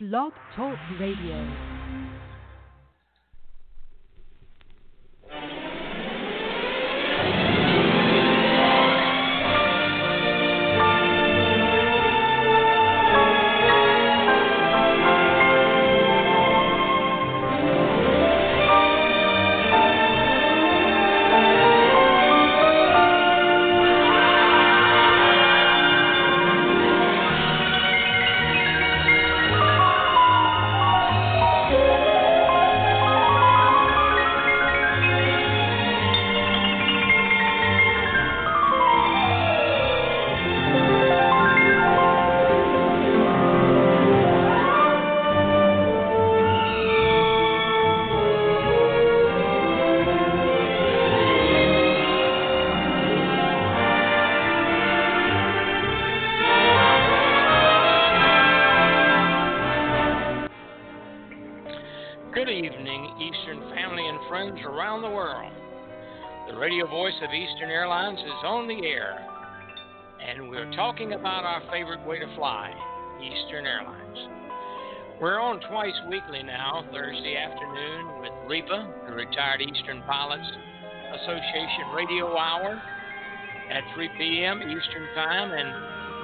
Blog Talk Radio. Is on the air, and we're talking about our favorite way to fly, Eastern Airlines. We're on twice weekly now, Thursday afternoon with REPA, the Retired Eastern Pilots Association Radio Hour, at 3 p.m. Eastern Time, and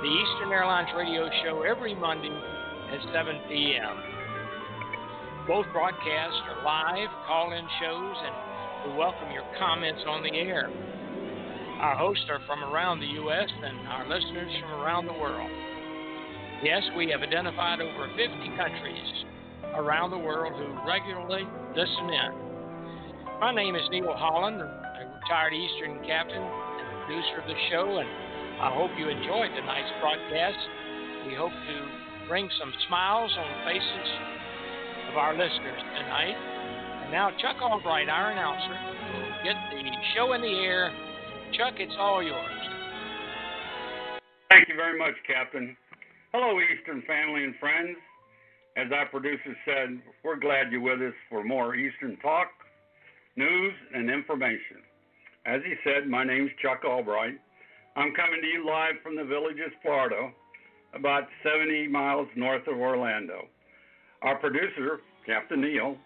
the Eastern Airlines Radio Show every Monday at 7 p.m. Both broadcasts are live, call in shows, and we welcome your comments on the air. Our hosts are from around the U.S. and our listeners from around the world. Yes, we have identified over 50 countries around the world who regularly listen in. My name is Neil Holland, a retired Eastern captain and producer of the show, and I hope you enjoyed tonight's broadcast. We hope to bring some smiles on the faces of our listeners tonight. And now, Chuck Albright, our announcer, will get the show in the air. Chuck, it's all yours. Thank you very much, Captain. Hello, Eastern family and friends. As our producer said, we're glad you're with us for more Eastern talk, news, and information. As he said, my name's Chuck Albright. I'm coming to you live from the village of Sparta, about 70 miles north of Orlando. Our producer, Captain Neil,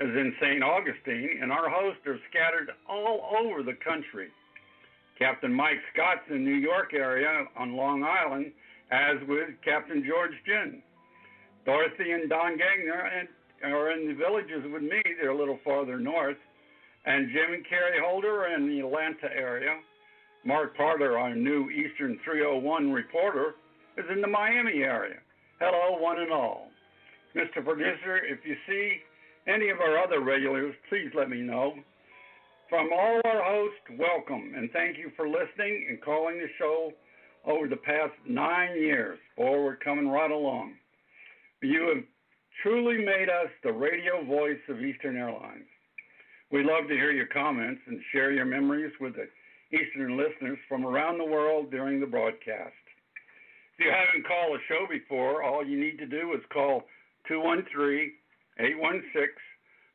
is in St. Augustine, and our hosts are scattered all over the country. Captain Mike Scott's in New York area on Long Island, as with Captain George Ginn. Dorothy and Don Gagner are in the villages with me. They're a little farther north. And Jim and Carrie Holder are in the Atlanta area. Mark Parter, our new Eastern 301 reporter, is in the Miami area. Hello, one and all. Mr. Producer, if you see any of our other regulars, please let me know. From all our hosts, welcome and thank you for listening and calling the show over the past nine years. Boy, we're coming right along. You have truly made us the radio voice of Eastern Airlines. We love to hear your comments and share your memories with the Eastern listeners from around the world during the broadcast. If you haven't called a show before, all you need to do is call 213 816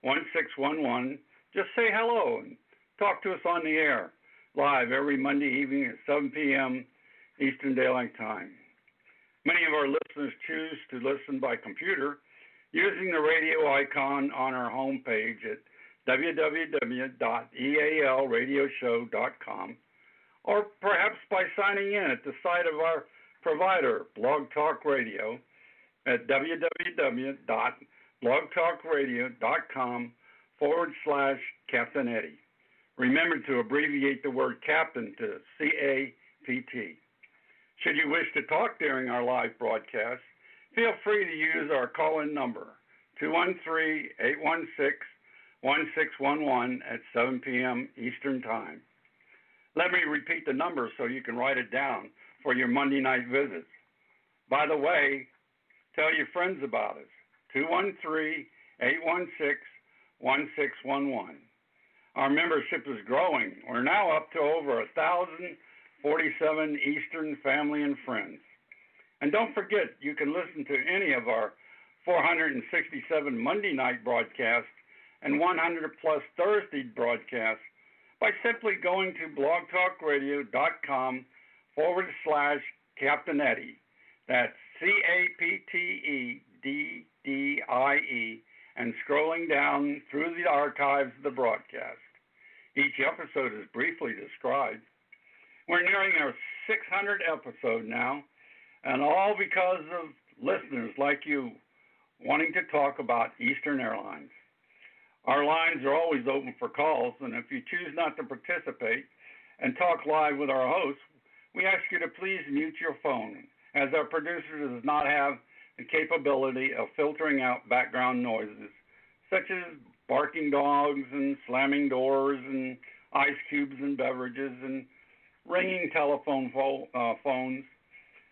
1611. Just say hello and talk to us on the air live every Monday evening at 7 p.m. Eastern Daylight Time. Many of our listeners choose to listen by computer using the radio icon on our homepage at www.ealradioshow.com or perhaps by signing in at the site of our provider, Blog Talk Radio, at www.blogtalkradio.com forward slash Captain Eddie. Remember to abbreviate the word captain to C A P T. Should you wish to talk during our live broadcast, feel free to use our call in number 213 816 1611 at 7 p.m. Eastern Time. Let me repeat the number so you can write it down for your Monday night visits. By the way, tell your friends about us 213 816 1611. Our membership is growing. We're now up to over 1,047 Eastern family and friends. And don't forget, you can listen to any of our 467 Monday night broadcasts and 100 plus Thursday broadcasts by simply going to blogtalkradio.com forward slash Captain Eddie. That's C A P T E D D and scrolling down through the archives of the broadcast. Each episode is briefly described. We're nearing our 600 episode now, and all because of listeners like you wanting to talk about Eastern Airlines. Our lines are always open for calls, and if you choose not to participate and talk live with our hosts, we ask you to please mute your phone, as our producer does not have the capability of filtering out background noises, such as barking dogs and slamming doors and ice cubes and beverages and ringing telephone fo- uh, phones.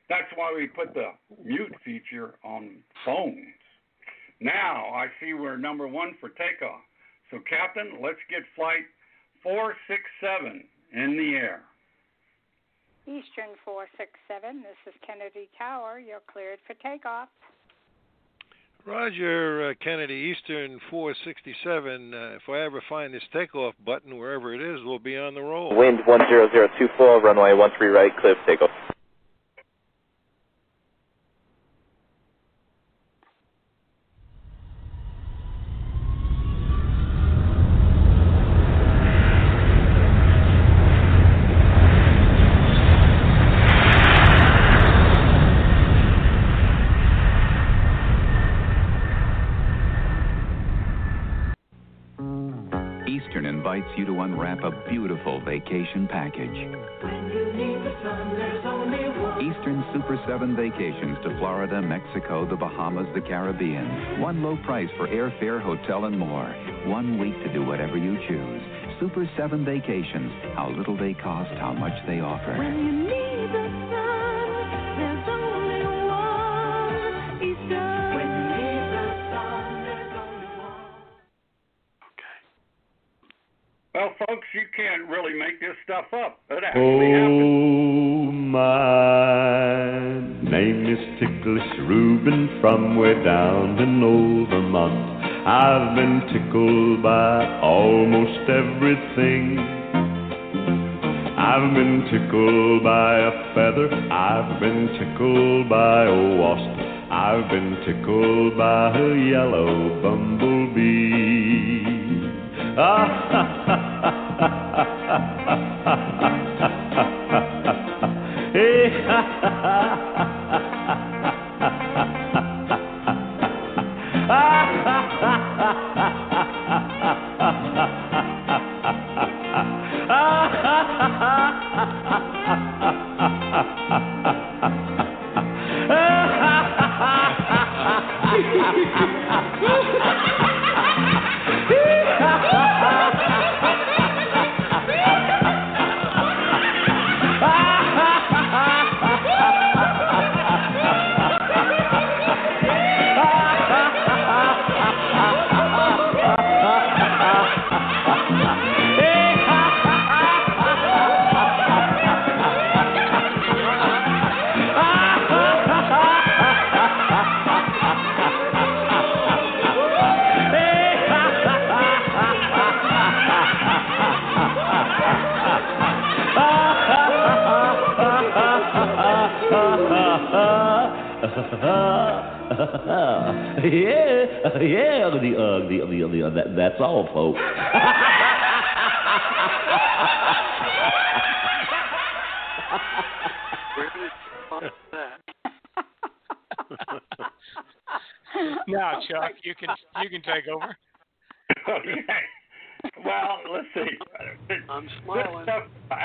That's why we put the mute feature on phones. Now I see we're number one for takeoff. So, Captain, let's get flight 467 in the air. Eastern 467, this is Kennedy Tower. You're cleared for takeoff. Roger, uh, Kennedy, Eastern 467. Uh, if I ever find this takeoff button, wherever it is, we'll be on the roll. Wind 10024, runway 13 right, clear takeoff. Vacation package. Eastern Super 7 vacations to Florida, Mexico, the Bahamas, the Caribbean. One low price for airfare, hotel, and more. One week to do whatever you choose. Super 7 vacations. How little they cost, how much they offer. Well, folks, you can't really make this stuff up. It actually happened. Oh, my name is Ticklish Reuben from way down in Old Vermont. I've been tickled by almost everything. I've been tickled by a feather. I've been tickled by a wasp. I've been tickled by a yellow bumblebee. Ah, ha, ha, Hey,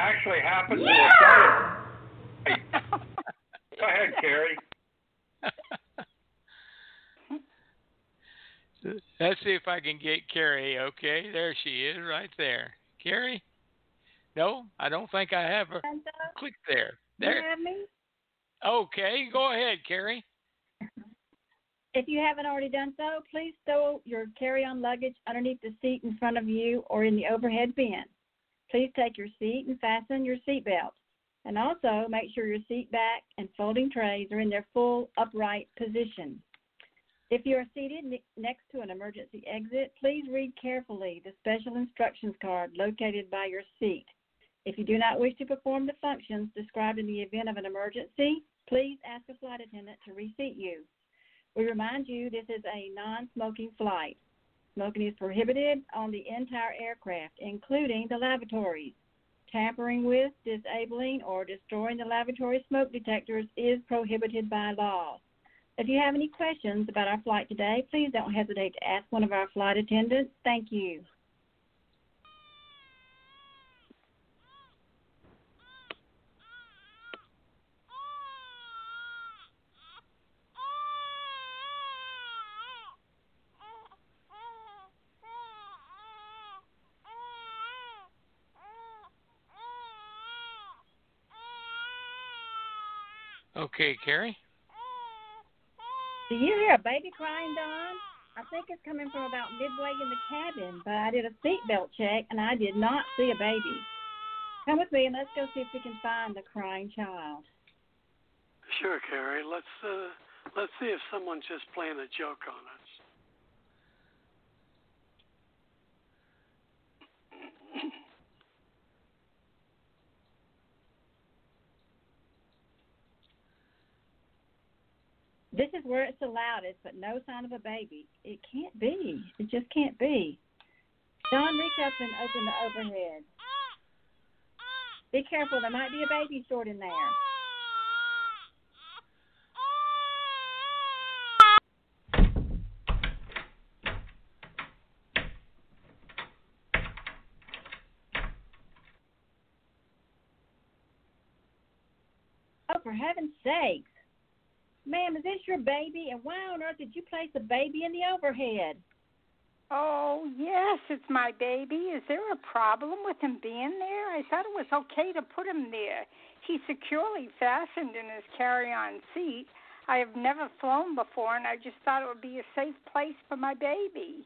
actually happened to a guy. Go ahead, Carrie. Let's see if I can get Carrie. Okay, there she is, right there. Carrie? No, I don't think I have her. Click there. There. You have me? Okay, go ahead, Carrie. If you haven't already done so, please stow your carry-on luggage underneath the seat in front of you or in the overhead bin. Please take your seat and fasten your seat belt. And also make sure your seat back and folding trays are in their full upright position. If you are seated ne- next to an emergency exit, please read carefully the special instructions card located by your seat. If you do not wish to perform the functions described in the event of an emergency, please ask a flight attendant to reseat you. We remind you this is a non smoking flight. Smoking is prohibited on the entire aircraft, including the lavatories. Tampering with, disabling, or destroying the lavatory smoke detectors is prohibited by law. If you have any questions about our flight today, please don't hesitate to ask one of our flight attendants. Thank you. Okay, Carrie. Do you hear a baby crying, Don? I think it's coming from about midway in the cabin, but I did a seatbelt check and I did not see a baby. Come with me and let's go see if we can find the crying child. Sure, Carrie. Let's uh, let's see if someone's just playing a joke on us. This is where it's the loudest, but no sign of a baby. It can't be. It just can't be. Don, reach up and open the overhead. Be careful. There might be a baby stored in there. Oh, for heaven's sakes. Ma'am, is this your baby? And why on earth did you place a baby in the overhead? Oh, yes, it's my baby. Is there a problem with him being there? I thought it was okay to put him there. He's securely fastened in his carry on seat. I have never flown before, and I just thought it would be a safe place for my baby.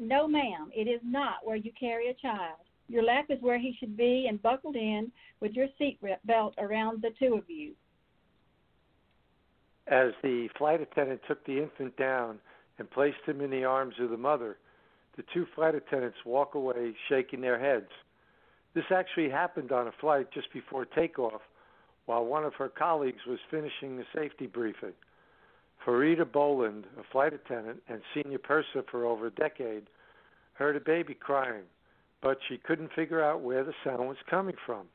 No, ma'am, it is not where you carry a child. Your lap is where he should be and buckled in with your seat belt around the two of you. As the flight attendant took the infant down and placed him in the arms of the mother, the two flight attendants walk away shaking their heads. This actually happened on a flight just before takeoff while one of her colleagues was finishing the safety briefing. Farida Boland, a flight attendant and senior purser for over a decade, heard a baby crying, but she couldn't figure out where the sound was coming from.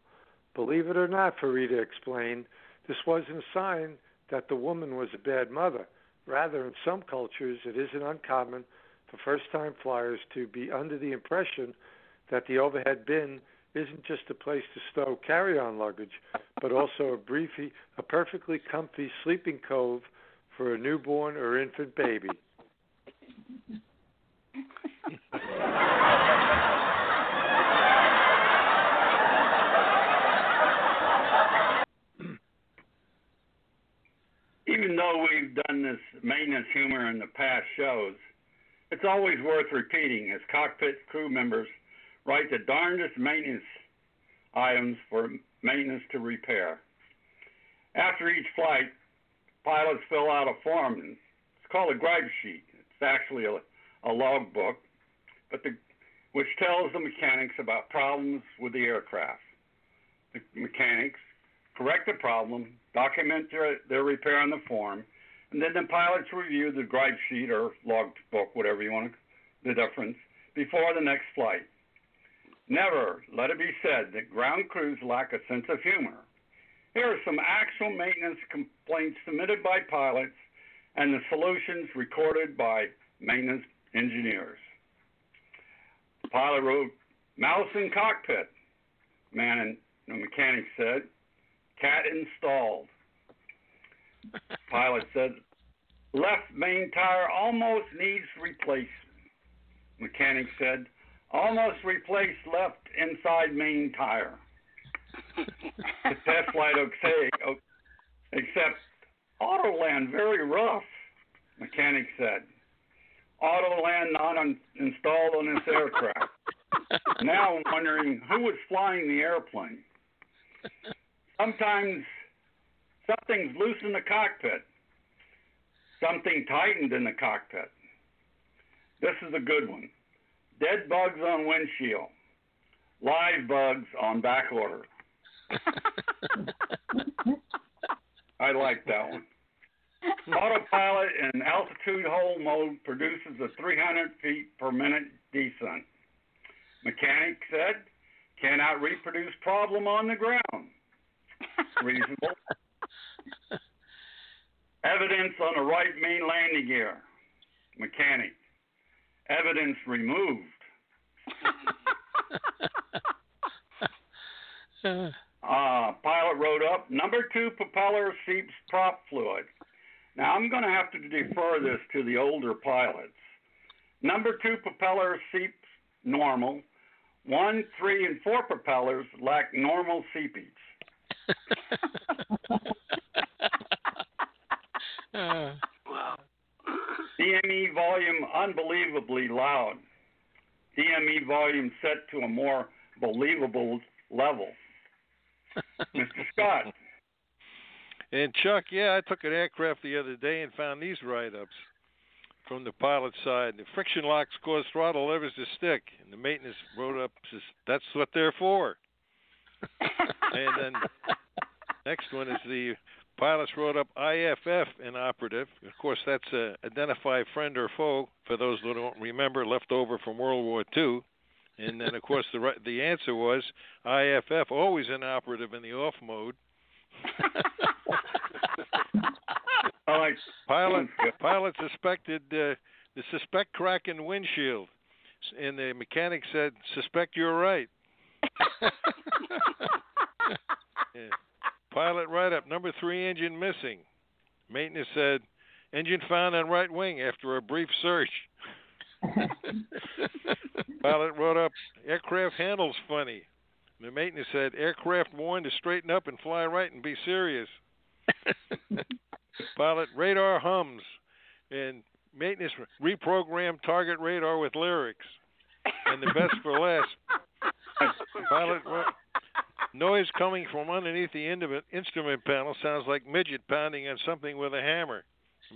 Believe it or not, Farida explained, this wasn't a sign that the woman was a bad mother. Rather, in some cultures, it isn't uncommon for first time flyers to be under the impression that the overhead bin isn't just a place to stow carry on luggage, but also a briefy, a perfectly comfy sleeping cove for a newborn or infant baby. Though this maintenance humor in the past shows, it's always worth repeating as cockpit crew members write the darndest maintenance items for maintenance to repair. After each flight, pilots fill out a form. It's called a gripe sheet. It's actually a, a log book, but the, which tells the mechanics about problems with the aircraft. The mechanics correct the problem, document their, their repair on the form, and then the pilots review the gripe sheet or log book, whatever you want to, the difference, before the next flight. Never let it be said that ground crews lack a sense of humor. Here are some actual maintenance complaints submitted by pilots and the solutions recorded by maintenance engineers. Pilot wrote, Mouse in cockpit. Man and the mechanic said, Cat installed. Pilot said, left main tire almost needs replacement. Mechanic said, almost replaced left inside main tire. the test flight okay, except Autoland very rough. Mechanic said, Autoland not un- installed on this aircraft. now I'm wondering who was flying the airplane. Sometimes something's loose in the cockpit. Something tightened in the cockpit. This is a good one. Dead bugs on windshield. Live bugs on back order. I like that one. Autopilot in altitude hold mode produces a 300 feet per minute descent. Mechanic said, cannot reproduce problem on the ground. Reasonable. Evidence on the right main landing gear. Mechanic. Evidence removed. Uh, pilot wrote up number two propeller seeps prop fluid. Now I'm going to have to defer this to the older pilots. Number two propeller seeps normal. One, three, and four propellers lack normal seepage. Uh, DME volume unbelievably loud. DME volume set to a more believable level. Mr. Scott. And Chuck, yeah, I took an aircraft the other day and found these write-ups from the pilot side. The friction locks cause throttle levers to stick, and the maintenance wrote up says that's what they're for. and then next one is the pilots wrote up IFF inoperative. Of course, that's a identify friend or foe for those who don't remember, left over from World War II. And then, of course, the right, the answer was IFF, always inoperative in the off mode. I like pilot pilot suspected uh, the suspect crack in windshield, and the mechanic said, "Suspect you're right." Yeah. Pilot write up number three engine missing. Maintenance said, engine found on right wing after a brief search. Pilot wrote up aircraft handles funny. The maintenance said aircraft warned to straighten up and fly right and be serious. Pilot radar hums, and maintenance reprogrammed target radar with lyrics. And the best for last, pilot wrote, noise coming from underneath the instrument instrument panel sounds like midget pounding on something with a hammer.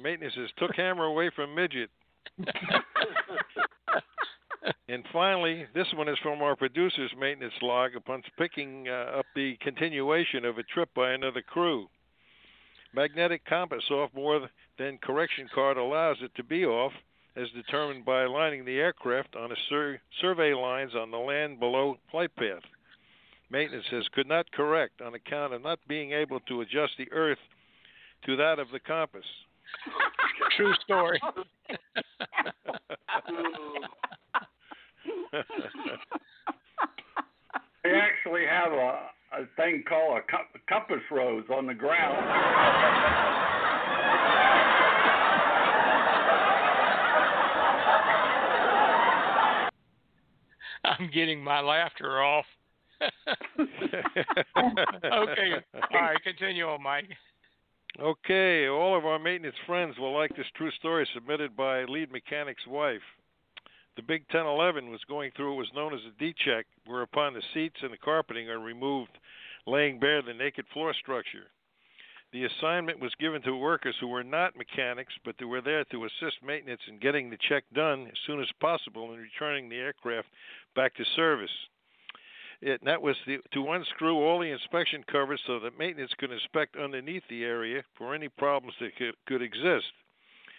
Maintenance says took hammer away from midget. And finally, this one is from our producer's maintenance log upon picking uh, up the continuation of a trip by another crew. Magnetic compass off more than correction card allows it to be off, as determined by aligning the aircraft on a sur- survey lines on the land below flight path. Maintenance says could not correct on account of not being able to adjust the Earth to that of the compass. True story. They actually have a, a thing called a com- compass rose on the ground. I'm getting my laughter off. Okay. All right, continue on, Mike. Okay, all of our maintenance friends will like this true story submitted by lead mechanic's wife. The Big 1011 was going through what was known as a D check, whereupon the seats and the carpeting are removed, laying bare the naked floor structure. The assignment was given to workers who were not mechanics, but who were there to assist maintenance in getting the check done as soon as possible and returning the aircraft back to service. It, that was the, to unscrew all the inspection covers so that maintenance could inspect underneath the area for any problems that could, could exist.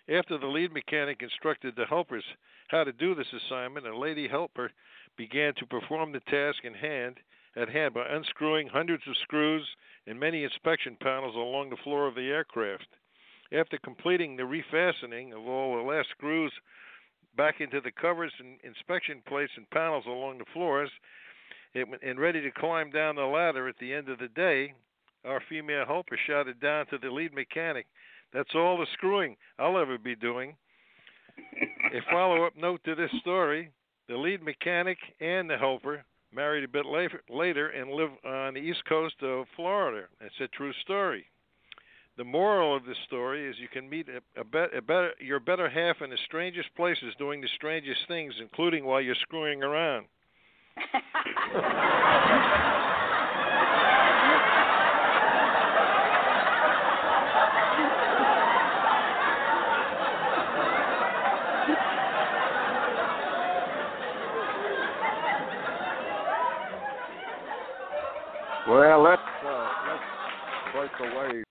After the lead mechanic instructed the helpers how to do this assignment, a lady helper began to perform the task in hand at hand by unscrewing hundreds of screws and many inspection panels along the floor of the aircraft. After completing the refastening of all the last screws back into the covers and inspection plates and panels along the floors, and ready to climb down the ladder at the end of the day, our female helper shouted down to the lead mechanic, That's all the screwing I'll ever be doing. A follow up note to this story the lead mechanic and the helper married a bit later, and live on the east coast of Florida. It's a true story. The moral of this story is you can meet a, a, a better, your better half in the strangest places doing the strangest things, including while you're screwing around. Well, let's uh, let's break away.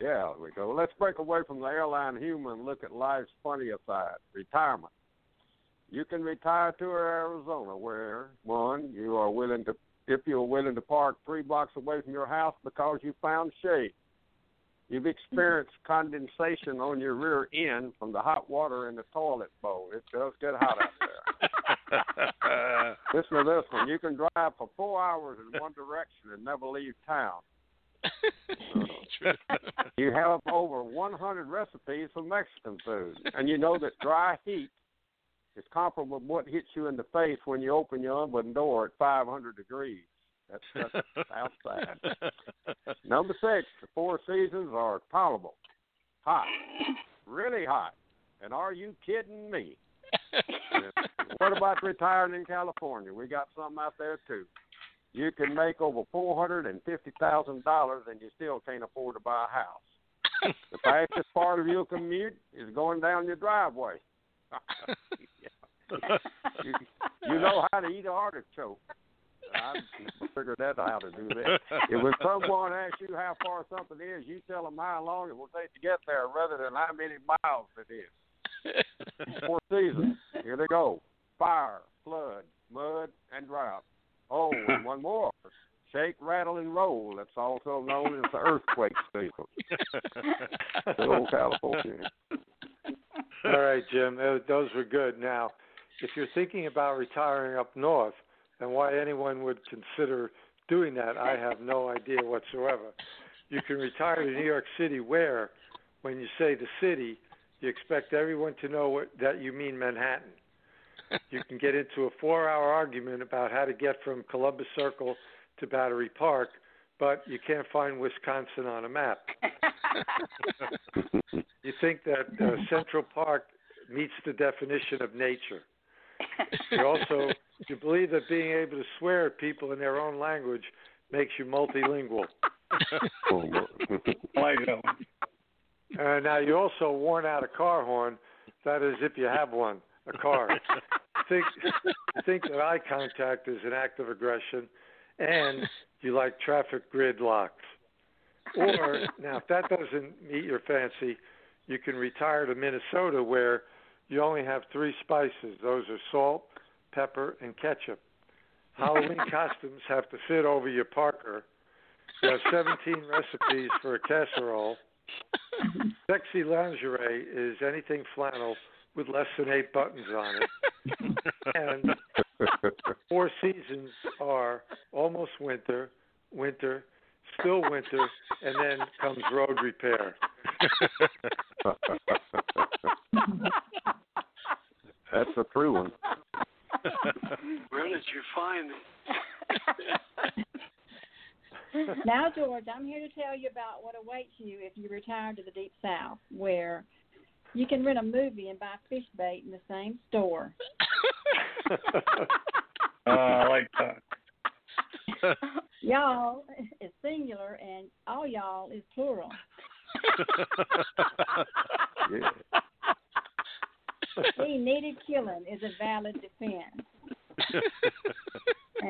Yeah, we go. Let's break away from the airline humor and look at life's funnier side retirement. You can retire to Arizona, where, one, you are willing to, if you are willing to park three blocks away from your house because you found shade. You've mm-hmm. experienced condensation on your rear end from the hot water in the toilet bowl. It does get hot out there. Listen to this one. You can drive for four hours in one direction and never leave town. You have over 100 recipes for Mexican food, and you know that dry heat is comparable to what hits you in the face when you open your oven door at 500 degrees. That's, that's outside. Number six, the four seasons are tolerable, hot, really hot. And are you kidding me? what about retiring in California? We got something out there too. You can make over four hundred and fifty thousand dollars, and you still can't afford to buy a house. the fastest part of your commute is going down your driveway. you, you know how to eat an artichoke. I figured that out how to do that. If when someone asks you how far something is, you tell them how long it will take to get there, rather than how many miles it is. Four seasons. Here they go: fire, flood, mud, and drought. Oh, and one more: shake, rattle, and roll. That's also known as the earthquake season. Good old California. All right, Jim. Those those were good. Now, if you're thinking about retiring up north and why anyone would consider doing that, I have no idea whatsoever. You can retire to New York City where, when you say the city, you expect everyone to know what, that you mean Manhattan. You can get into a four hour argument about how to get from Columbus Circle to Battery Park, but you can't find Wisconsin on a map. you think that uh, Central Park meets the definition of nature. You also you believe that being able to swear at people in their own language makes you multilingual. like that Uh, now you also worn out a car horn. That is, if you have one, a car. think think that eye contact is an act of aggression, and you like traffic gridlocks. Or now, if that doesn't meet your fancy, you can retire to Minnesota, where you only have three spices. Those are salt, pepper, and ketchup. Halloween costumes have to fit over your Parker. You have 17 recipes for a casserole. Sexy lingerie is anything flannel with less than eight buttons on it. and four seasons are almost winter, winter, still winter, and then comes road repair. That's a true one. Where did you find it? now, George, I'm here to tell you about what awaits you if you retire to the Deep South, where you can rent a movie and buy fish bait in the same store. Uh, I like that. y'all is singular and all y'all is plural. Yeah. He needed killing is a valid defense.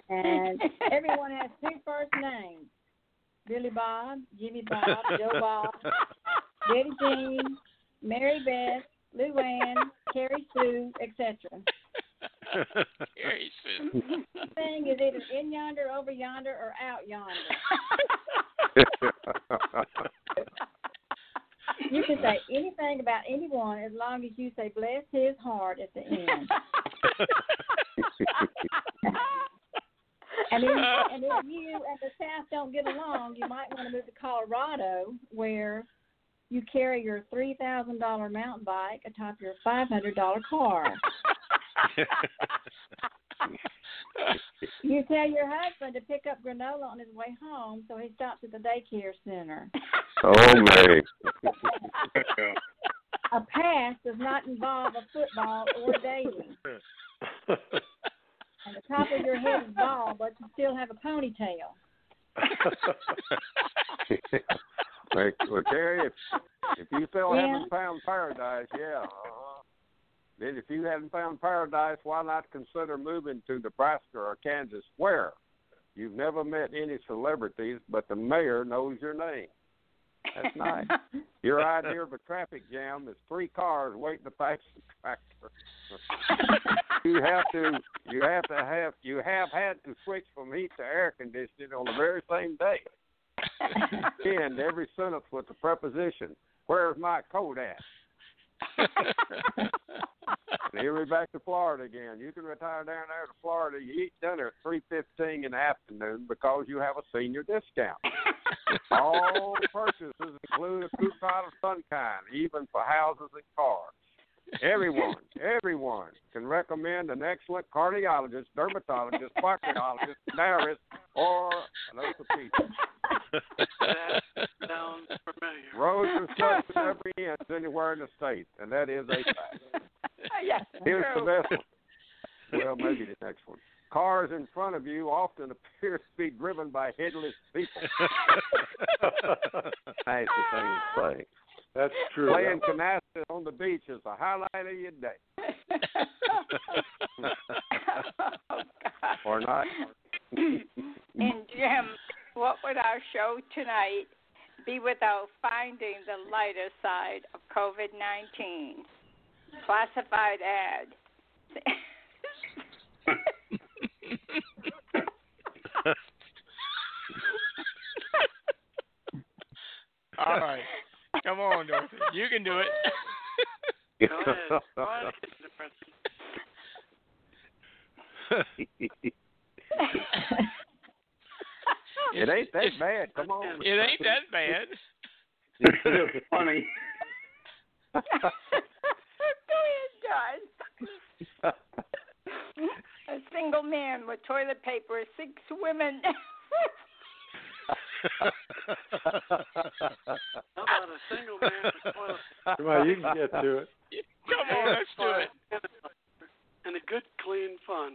and everyone has two first names. Billy Bob, Jimmy Bob, Joe Bob, Betty Jean, Mary Beth, Lou Ann, Carrie Sue, etc. Very soon. Thing is either in yonder, over yonder, or out yonder. You can say anything about anyone as long as you say bless his heart at the end. And if, and if you and the South don't get along, you might want to move to Colorado, where you carry your three thousand dollar mountain bike atop your five hundred dollar car. You tell your husband to pick up granola on his way home, so he stops at the daycare center. Oh man. A pass does not involve a football or dating. And the top of your head is bald, but you still have a ponytail. Like, well, Terry, if, if you still Yeah. haven't found paradise, yeah. Uh-huh. Then if you haven't found paradise, why not consider moving to Nebraska or Kansas? Where you've never met any celebrities, but the mayor knows your name. That's nice. Your idea of a traffic jam is three cars waiting to pass the tractor. you have to you have to have you have had to switch from heat to air conditioning on the very same day. End every sentence with the preposition, Where's my coat at? And here we're back to Florida again. You can retire down there to Florida. You eat dinner at three fifteen in the afternoon because you have a senior discount. All purchases include a coupon of some kind, even for houses and cars. Everyone, everyone can recommend an excellent cardiologist, dermatologist, proctologist, diarist, or an orthopedist. That sounds familiar. Roads and stuff every inch anywhere in the state, and that is a fact. yes, Here's the best one. Well, maybe the next one. Cars in front of you often appear to be driven by headless people. Nice to say. That's true. Playing canasta on the beach is the highlight of your day, oh, or not? and Jim, what would our show tonight be without finding the lighter side of COVID 19? Classified ad. All right. Come on, Dorothy. You can do it. Go ahead. Go ahead, it ain't that bad. Come on. It ain't that bad. It's funny. Go ahead, John. A single man with toilet paper, six women. How about a single man with toilet Come on, you can get to it. Come on, let's do it. and a good clean fun.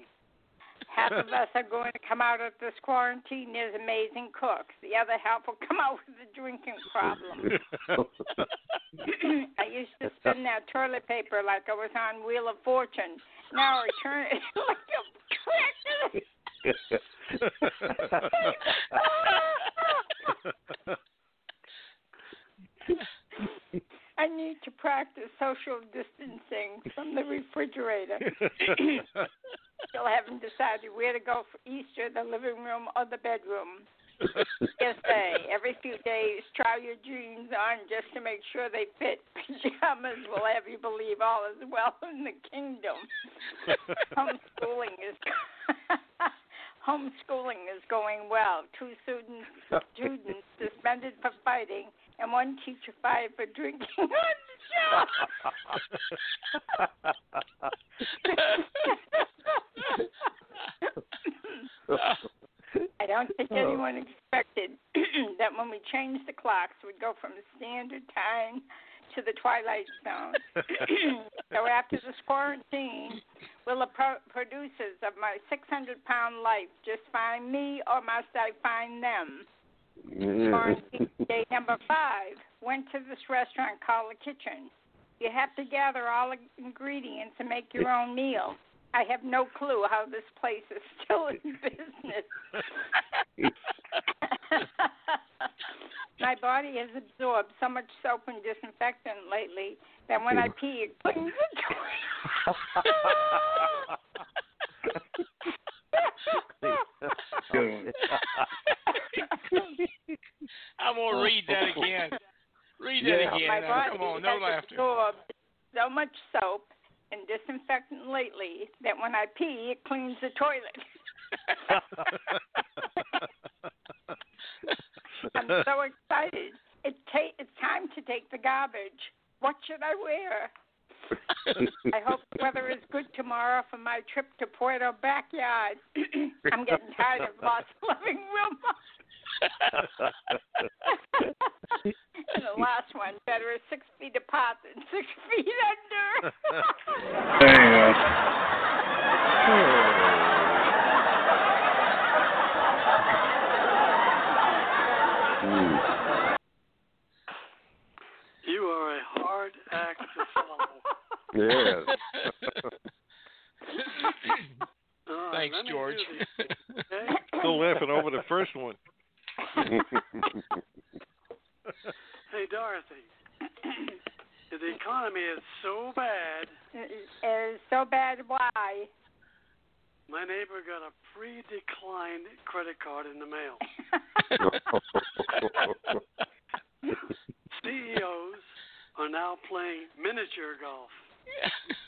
Half of us are going to come out of this quarantine as amazing cooks. The other half will come out with a drinking problem. I used to spin that toilet paper like I was on Wheel of Fortune. Now I turn it like a I need to practice social distancing from the refrigerator. Still haven't decided where to go for Easter, the living room or the bedroom. Yes, say every few days, try your jeans on just to make sure they fit. Pajamas will have you believe all is well in the kingdom. Homeschooling is homeschooling is going well. Two students students suspended for fighting, and one teacher fired for drinking on the job. I don't think Oh. anyone expected that when we changed the clocks, we'd go from standard time to the twilight zone. so after this quarantine, will the pro- producers of my 600 pound life just find me or must I find them? Mm-hmm. Quarantine day number five. Went to this restaurant called the Kitchen. You have to gather all the ingredients and make your own meal. I have no clue how this place is still in business. My body has absorbed so much soap and disinfectant lately that when I pee, it the I'm gonna read that again. Read that Yeah. again. My now. Come on, no laughter. so much soap and disinfectant lately that when I pee, it cleans the toilet. I'm so excited. It ta- it's time to take the garbage. What should I wear? I hope the weather is good tomorrow for my trip to Puerto Backyard. I'm getting tired of lost living room. and the last one, better is six feet apart than six feet under. There you go. You are a hard act to follow. Yes. All right, Thanks, let George. do these, okay? Still laughing over the first one. Hey, Dorothy, the economy is so bad. It's so bad. Why? My neighbor got a pre-declined credit card in the mail. CEOs are now playing miniature golf. Yeah.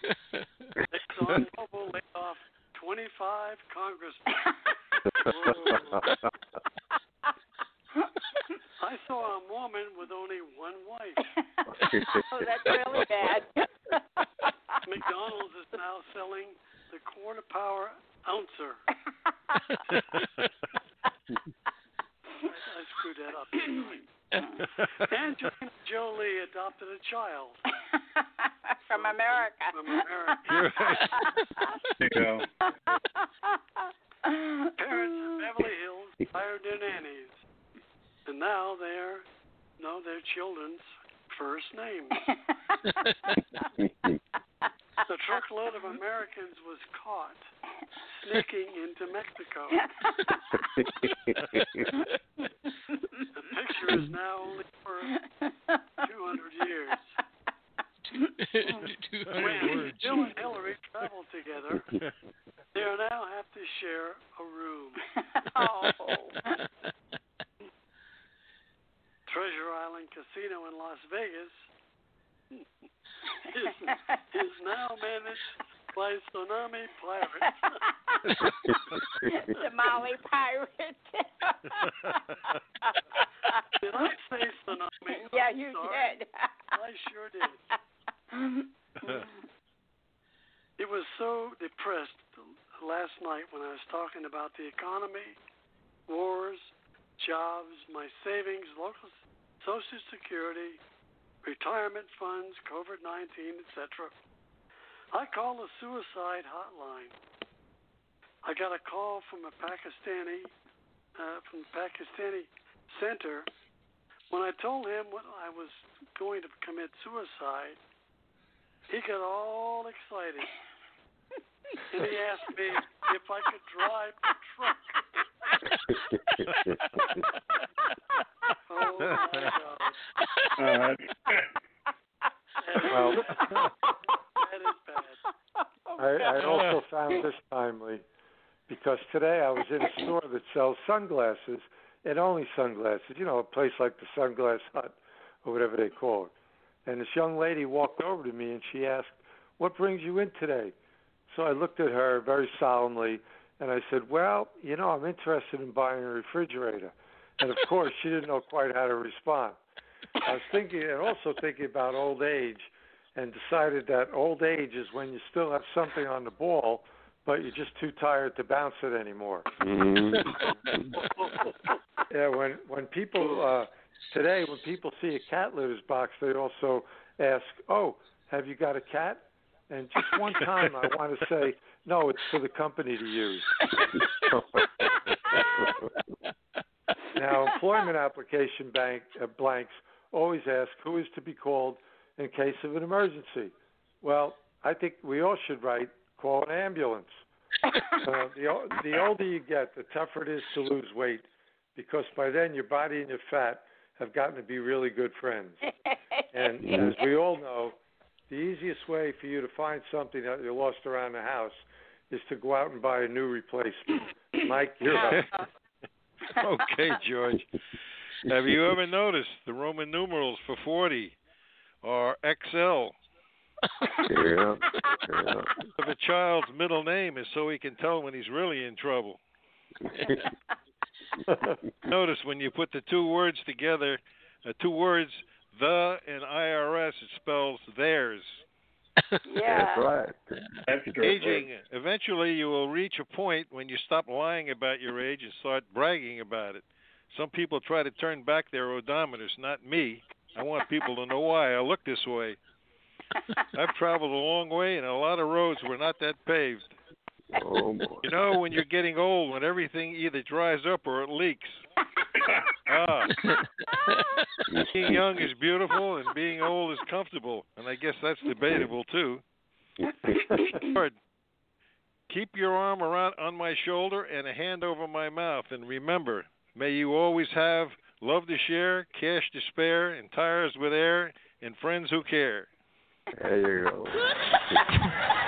Retirement funds, COVID 19, etc. I called the suicide hotline. I got a call from a Pakistani, uh, from the Pakistani center. When I told him what I was going to commit suicide, he got all excited. and he asked me if I could drive a truck. Oh my God. Uh, Well, That is bad. I, I also found this timely because today I was in a store that sells sunglasses and only sunglasses. You know, a place like the Sunglass Hut or whatever they call it. And this young lady walked over to me and she asked, "What brings you in today?" So I looked at her very solemnly and I said, "Well, you know, I'm interested in buying a refrigerator." And of course, she didn't know quite how to respond. I was thinking and also thinking about old age and decided that old age is when you still have something on the ball, but you're just too tired to bounce it anymore. yeah, when when people uh today when people see a cat litters box, they also ask, "Oh, have you got a cat?" And just one time, I want to say, "No, it's for the company to use." Now, employment application bank uh, blanks always ask who is to be called in case of an emergency. Well, I think we all should write call an ambulance. Uh, the the older you get, the tougher it is to lose weight because by then your body and your fat have gotten to be really good friends. And as we all know, the easiest way for you to find something that you lost around the house is to go out and buy a new replacement. Mike, you're up. okay, George. Have you ever noticed the Roman numerals for 40 are XL? Yeah, yeah. If a child's middle name is so he can tell when he's really in trouble. Notice when you put the two words together, uh, two words, the and IRS, it spells theirs. Yeah. That's right. that's true. Aging, eventually you will reach a point when you stop lying about your age and start bragging about it. Some people try to turn back their odometers, not me. I want people to know why I look this way. I've traveled a long way and a lot of roads were not that paved. Oh boy. You know, when you're getting old, when everything either dries up or it leaks. Ah, being young is beautiful and being old is comfortable, and I guess that's debatable too. Lord, keep your arm around on my shoulder and a hand over my mouth, and remember, may you always have love to share, cash to spare, and tires with air, and friends who care. There you go.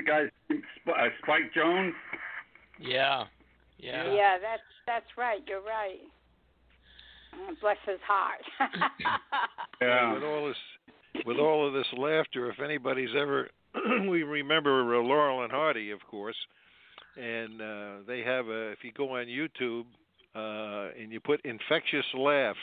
the guy's name? Sp- uh, Spike Jones? Yeah. Yeah. Yeah, that's that's right. You're right. Uh, Bless his heart. Yeah. With all this, with all of this laughter, if anybody's ever, we remember uh, Laurel and Hardy, of course, and uh, they have a. If you go on YouTube uh, and you put "infectious laugh"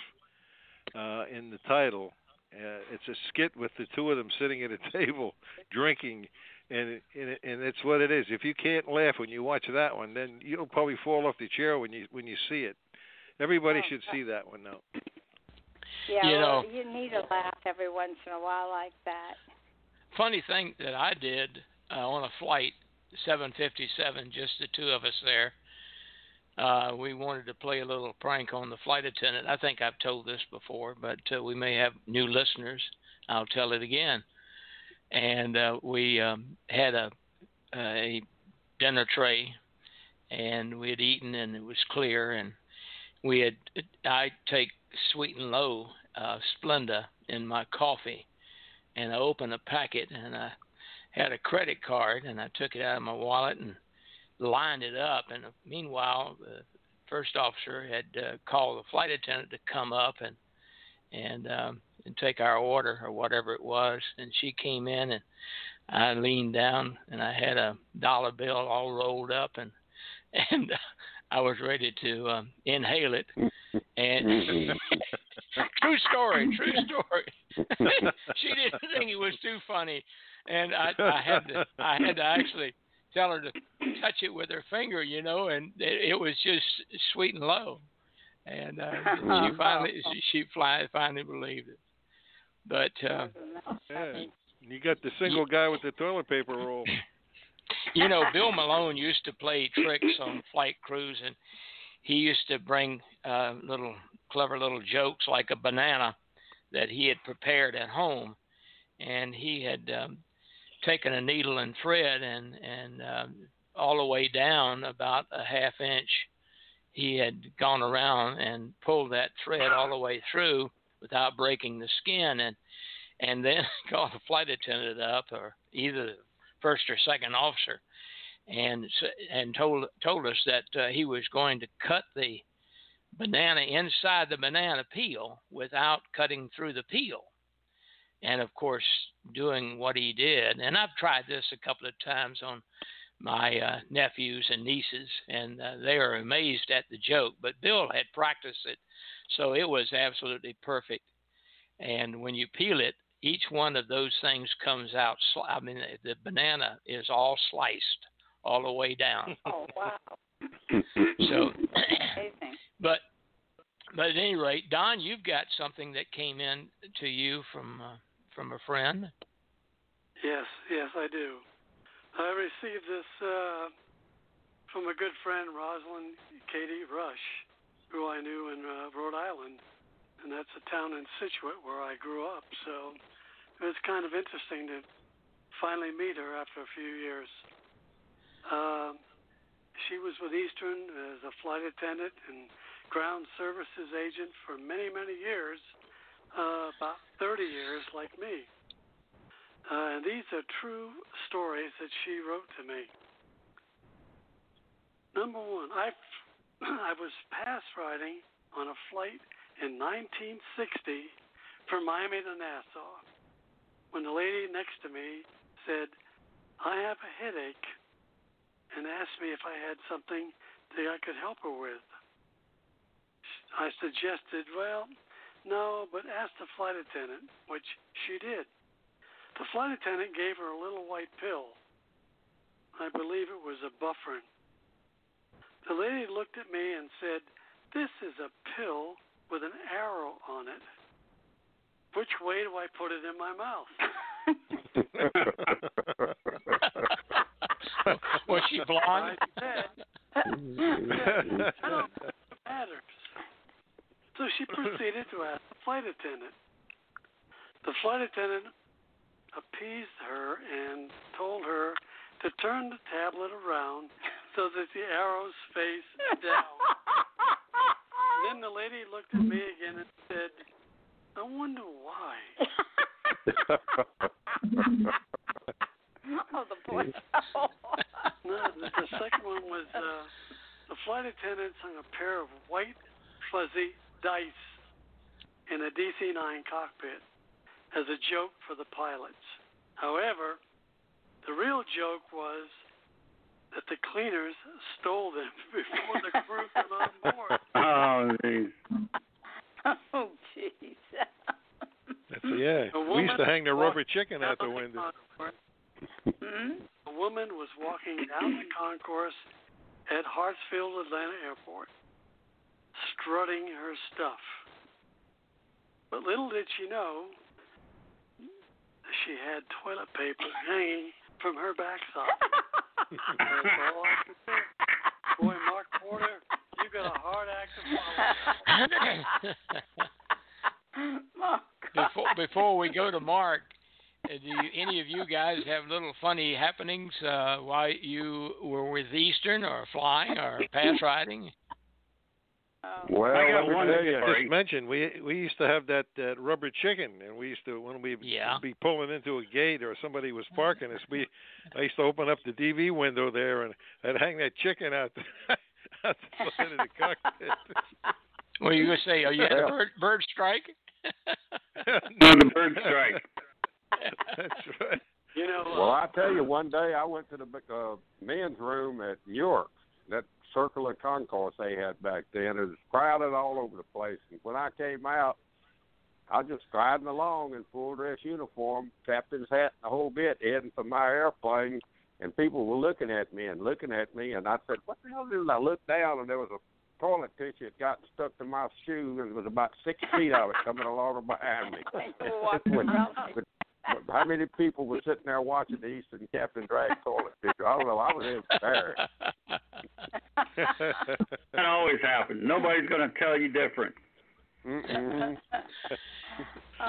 uh, in the title, uh, it's a skit with the two of them sitting at a table drinking. And and it- and it's what it is. If you can't laugh when you watch that one, then you'll probably fall off the chair when you when you see it. Everybody should see that one now. yeah, You well, know- you need a laugh every once in a while like that. Funny thing that I did uh, on a flight 757, just the two of us there. Uh, we wanted to play a little prank on the flight attendant. I think I've told this before, but uh, we may have new listeners. I'll tell it again. And uh, we um, had a, a dinner tray, and we had eaten, and it was clear. And we had I take sweet and low uh, Splenda in my coffee, and I opened a packet, and I had a credit card, and I took it out of my wallet and lined it up. And meanwhile, the first officer had uh, called the flight attendant to come up and and um, and take our order or whatever it was. And she came in, and I leaned down, and I had a dollar bill all rolled up, and and I was ready to um, inhale it. And true story, true story. she didn't think it was too funny, and I, I had to, I had to actually tell her to touch it with her finger, you know, and it, it was just sweet and low, and uh, she finally, she, she finally believed it. But uh, Yeah. You got the single guy with the toilet paper roll. you know, Bill Malone used to play tricks on flight crews, and he used to bring uh, little clever little jokes like a banana that he had prepared at home, and he had um, taken a needle and thread and and um, all the way down about a half inch, he had gone around and pulled that thread all the way through without breaking the skin, and and then called the flight attendant up, or either the first or second officer, and and told told us that uh, he was going to cut the banana inside the banana peel without cutting through the peel. And of course, doing what he did. And I've tried this a couple of times on my uh, nephews and nieces, and uh, they are amazed at the joke. But Bill had practiced it, so it was absolutely perfect. And when you peel it, each one of those things comes out. I mean, the banana is all sliced all the way down. Oh wow. So, Amazing. but but at any rate, Don, you've got something that came in to you from uh, from a friend. Yes, yes, I do. I received this uh, from a good friend, Rosalind Katie Rush, who I knew in uh, Rhode Island, and that's a town in Scituate where I grew up. So it was kind of interesting to finally meet her after a few years. Um, she was with Eastern as a flight attendant and ground services agent for many, many years, uh, about 30 years, like me. Uh, and these are true stories that she wrote to me. Number one, I I was pass riding on a flight in 1960 from Miami to Nassau when the lady next to me said, "I have a headache," and asked me if I had something that I could help her with. I suggested, "Well, no, but ask the flight attendant," which she did. The flight attendant gave her a little white pill. I believe it was a bufferin. The lady looked at me and said, This is a pill with an arrow on it. Which way do I put it in my mouth? Was she blonde? I said, I don't know what matters. So she proceeded to ask the flight attendant. The flight attendant appeased her and told her to turn the tablet around so that the arrows face down. then the lady looked at me again and said, I wonder why. oh, the boy. No, the, the second one was uh, the flight attendants hung a pair of white fuzzy dice in a DC 9 cockpit as a joke for the pilots. However, the real joke was that the cleaners stole them before the crew got on board. Oh, geez. oh, jeez. That's, yeah. We used to hang the rubber chicken out the window. concourse. Hmm? A woman was walking down the concourse at Hartsfield Atlanta Airport, strutting her stuff. But little did she know she had toilet paper hanging from her backside. That's all I can say. Boy, Mark Porter, you got a hard act to follow. before before we go to Mark, uh, do you, any of you guys have little funny happenings uh, while you were with Eastern or flying or pass riding? Well, I got one tell you. Just mentioned we we used to have that, that rubber chicken, and we used to when we Yeah. be pulling into a gate or somebody was parking us. We I used to open up the DV window there, and I'd hang that chicken out the, out the side of the cockpit. Well, you gonna say, "Oh, you had a bird bird strike?" No, the bird strike. That's right. You know, Well, I tell you, one day I went to the uh, men's room at Newark, that circular concourse they had back then. It was crowded all over the place. And when I came out, I was just striding along in full dress uniform, captain's hat, and the whole bit, heading for my airplane. And people were looking at me and looking at me, and I said, "What the hell is?" I looked down, and there was a toilet tissue that got stuck to my shoe, and there was about six feet of it coming along behind me. With- with- with how many people were sitting there watching the Eastern Captain drag toilet tissue? I don't know. I was embarrassed. That always happens. Nobody's going to tell you different.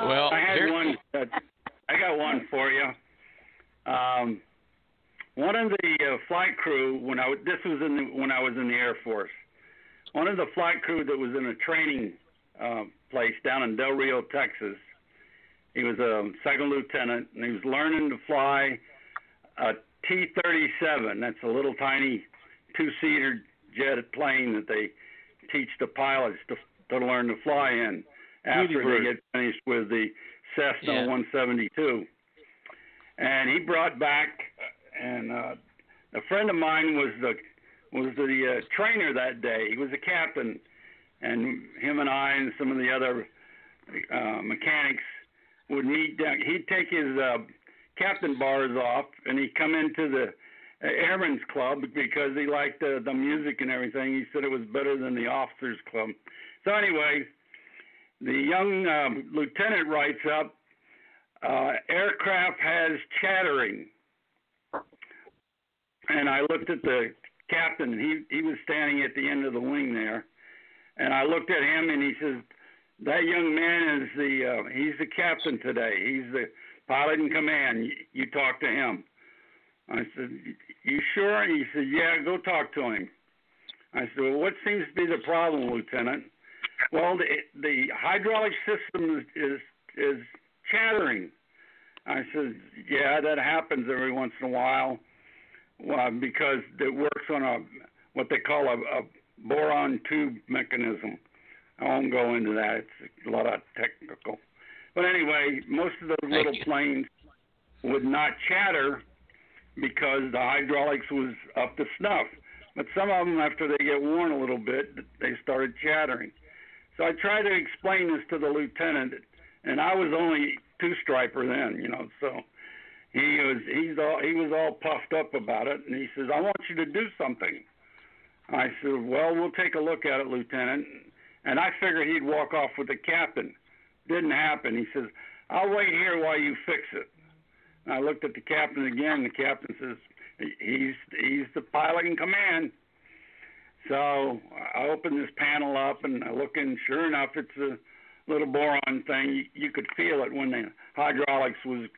Well, I had one. That, I got one for you. Um, one of the uh, flight crew when I this was in the, when I was in the Air Force. One of the flight crew that was in a training um, place down in Del Rio, Texas. He was a second lieutenant, and he was learning to fly a T-37. That's a little tiny two-seater jet plane that they teach the pilots to to learn to fly in after they get finished with the Cessna Yeah. 172. And he brought back, and uh, a friend of mine was the was the uh, trainer that day. He was a captain, and him and I and some of the other uh, mechanics would meet down. He'd take his uh, captain bars off, and he'd come into the uh, Airmen's Club because he liked the the music and everything. He said it was better than the Officers Club. So anyway, the young um, lieutenant writes up, uh, aircraft has chattering. And I looked at the captain, he he was standing at the end of the wing there, and I looked at him, and he says, "That young man is the uh, he's the captain today. He's the pilot in command. You, you talk to him." I said, "You sure?" He said, "Yeah, go talk to him." I said, "Well, what seems to be the problem, Lieutenant?" Well, the the hydraulic system is is, is chattering. I said, "Yeah, that happens every once in a while, well, because it works on a what they call a, a boron tube mechanism." I won't go into that; it's a lot of technical. But anyway, most of those little planes would not chatter because the hydraulics was up to snuff. But some of them, after they get worn a little bit, they started chattering. So I tried to explain this to the lieutenant, and I was only two striper then, you know. So he was he's all he was all puffed up about it, and he says, "I want you to do something." I said, "Well, we'll take a look at it, lieutenant." And I figured he'd walk off with the captain. Didn't happen. He says, "I'll wait here while you fix it." And I looked at the captain again. The captain says, "He's he's the pilot in command." So I open this panel up and I look in. Sure enough, it's a little boron thing. You, you could feel it when the hydraulics was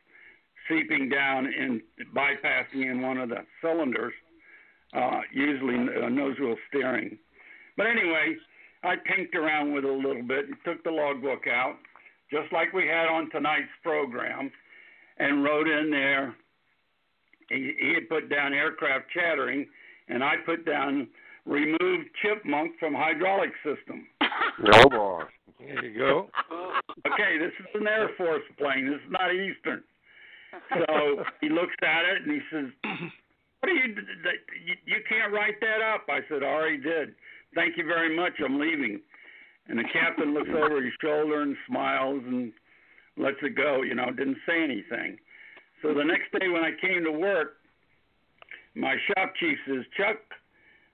seeping down and bypassing in one of the cylinders, uh, usually uh, nose wheel steering. But anyway, I tinked around with it a little bit and took the logbook out, just like we had on tonight's program, and wrote in there. He, he had put down aircraft chattering, and I put down removed chipmunk from hydraulic system. Oh boy. There you go. Okay, this is an Air Force plane. This is not Eastern. So he looks at it and he says, "What are you? You, you can't write that up." I said, "I already did. Thank you very much. I'm leaving." And the captain looks over his shoulder and smiles and lets it go. You know, didn't say anything. So the next day when I came to work, my shop chief says, "Chuck,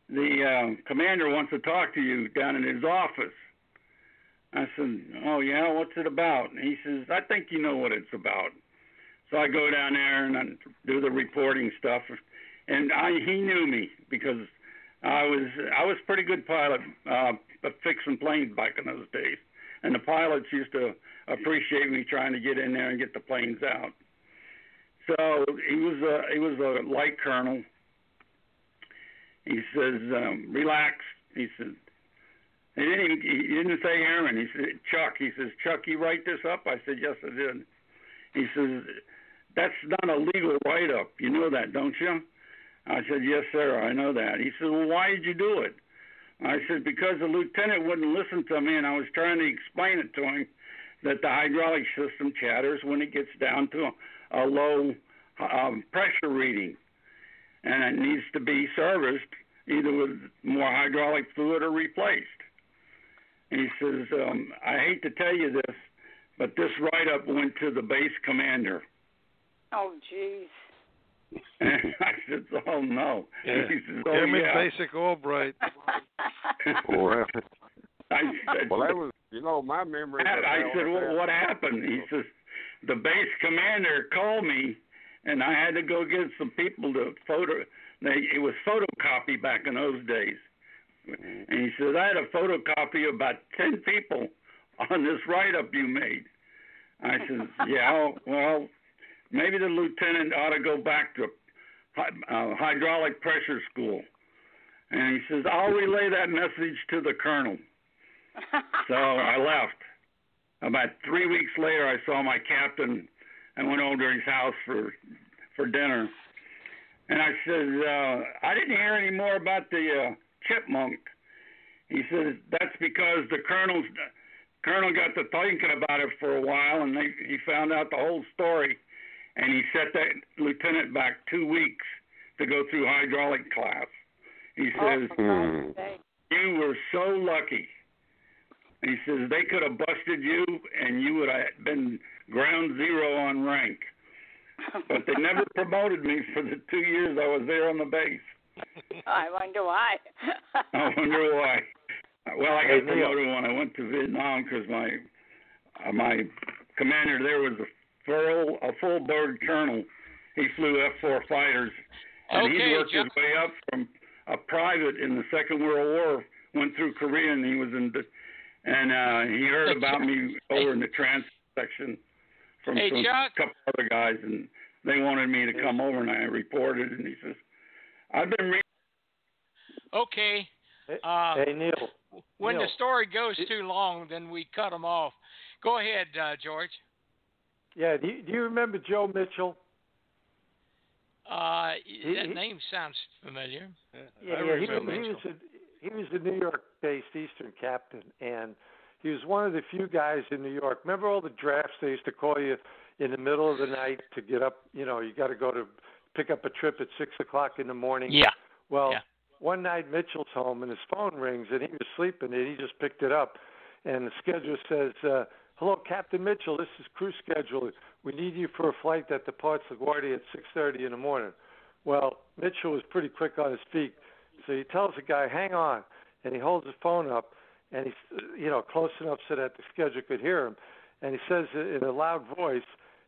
the uh, commander wants to talk to you down in his office." I said, "Oh yeah, what's it about?" And he says, "I think you know what it's about." So I go down there and I do the reporting stuff, and I he knew me because I was I was pretty good pilot, uh, fixing planes back in those days, and the pilots used to appreciate me trying to get in there and get the planes out. So he was a he was a light colonel. He says, um, "Relax." He said, he didn't even, he didn't say Aaron. He said Chuck. He says, "Chuck, you write this up?" I said, "Yes, I did." He says, "That's not a legal write-up. You know that, don't you?" I said, "Yes, sir. I know that." He said, "Well, why did you do it?" I said, "Because the lieutenant wouldn't listen to me, and I was trying to explain it to him that the hydraulic system chatters when it gets down to a, a low um, pressure reading, and it needs to be serviced either with more hydraulic fluid or replaced." And he says, um, "I hate to tell you this, but this write-up went to the base commander." Oh, jeez. And I said, "Oh no." Yeah. He says, "Oh Airman yeah." Basic Albright. Well, I said, well, that was, you know, my memory. I said, well, that- what happened? He says, the base commander called me, and I had to go get some people to photo. They, it was photocopy back in those days. And he says, I had a photocopy of about 10 people on this write-up you made. I said, yeah, well, maybe the lieutenant ought to go back to uh, hydraulic pressure school. And he says, I'll relay that message to the colonel. So I left. about three weeks later, I saw my captain. I went over to his house for for dinner, and I said, uh, I didn't hear any more about the uh, chipmunk. He says that's because the colonel's colonel got to thinking about it for a while, and they, he found out the whole story, and he set that lieutenant back two weeks to go through hydraulic class. He says, Hmm. "You were so lucky." And he says they could have busted you, and you would have been ground zero on rank. But they never promoted me for the two years I was there on the base. I wonder why. I wonder why. Well, I got Neil. promoted when I went to Vietnam because my uh, my commander there was a full a full bird colonel. He flew F-4 fighters, and Okay, he worked John. his way up from a private in the Second World War. Went through Korea, and he was in, the, and uh, he heard about me over in the trans section from Hey, some Chuck. couple other guys, and they wanted me to come over, and I reported, and he says, "I've been." Re- Okay. Uh, hey Neil. when the story goes too long, then we cut them off. Go ahead, uh, George. Yeah, do you, do you remember Joe Mitchell? Uh, He- that he- name sounds familiar. Yeah, yeah, he, he was a he was a New York-based Eastern captain, and he was one of the few guys in New York. Remember all the drafts they used to call you in the middle of the night to get up. You know, you got to go to pick up a trip at six o'clock in the morning. Yeah. Well, Yeah. one night Mitchell's home and his phone rings and he was sleeping and he just picked it up, and the scheduler says, uh, "Hello, Captain Mitchell. This is crew schedule. We need you for a flight that departs LaGuardia at 6:30 in the morning." Well, Mitchell was pretty quick on his feet, so he tells the guy, "Hang on," and he holds his phone up, and he's, uh, you know, close enough so that the scheduler could hear him, and he says in a loud voice,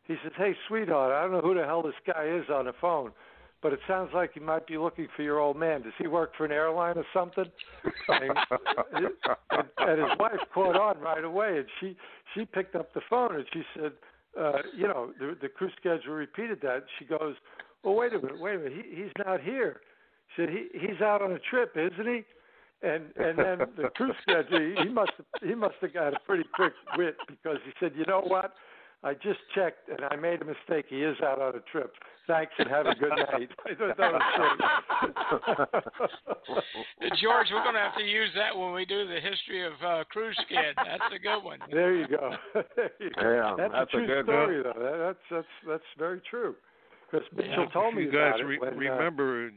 he says, "Hey, sweetheart, I don't know who the hell this guy is on the phone." But it sounds like he might be looking for your old man. Does he work for an airline or something? And, and his wife caught on right away, and she she picked up the phone and she said, uh, you know, the the crew schedule repeated that. She goes, well, wait a minute, wait a minute, he, he's not here. She said he he's out on a trip, isn't he? And and then the crew schedule, he, he must he must have got a pretty quick wit because he said, you know what? I just checked and I made a mistake. He is out on a trip. Thanks and have a good night. I thought that was great. Uh, George, we're going to have to use that when we do the history of uh, Cruise Kid. That's a good one. There you go. There you go. Yeah, that's, that's a a good story, though. That's that's that's very true. Because Mitchell If told me you guys about re- it when, uh, remember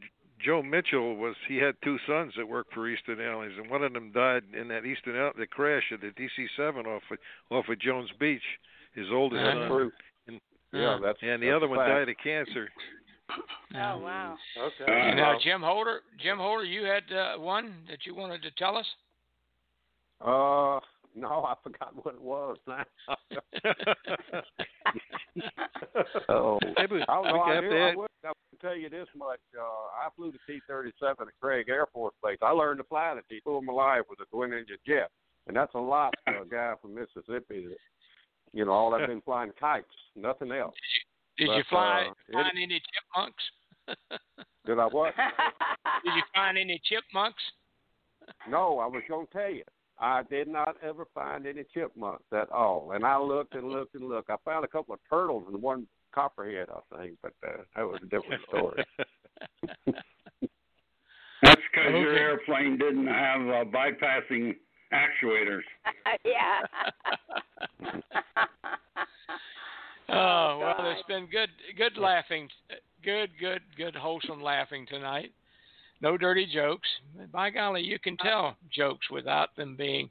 Joe Mitchell was he had two sons that worked for Eastern Airlines and one of them died in that Eastern Air the crash at the DC seven off of, off of Jones Beach. His oldest That's son. true. And, Yeah, that's and the that's other one fact. died of cancer. Oh wow. Okay. And now, Jim Holder, Jim Holder, you had uh, one that you wanted to tell us. Uh, no, I forgot what it was now. oh, Maybe I don't. I, knew, I, would, I would tell you this much. Uh, I flew the T-37 at Craig Air Force Base. I learned to fly the T all my life with a twin-engine jet, and that's a lot for a guy from Mississippi. That, you know, all I've been flying kites, nothing else. Did But, you fly, uh, find it- any chipmunks? Did I what? Did you find any chipmunks? No, I was going to tell you. I did not ever find any chipmunks at all. And I looked and looked and looked. I found a couple of turtles and one copperhead, I think, but uh, that was a different story. That's because your airplane didn't have uh, bypassing actuators. yeah. Oh well, God. it's been good, good laughing, good, good, good wholesome laughing tonight. No dirty jokes. By golly, you can tell jokes without them being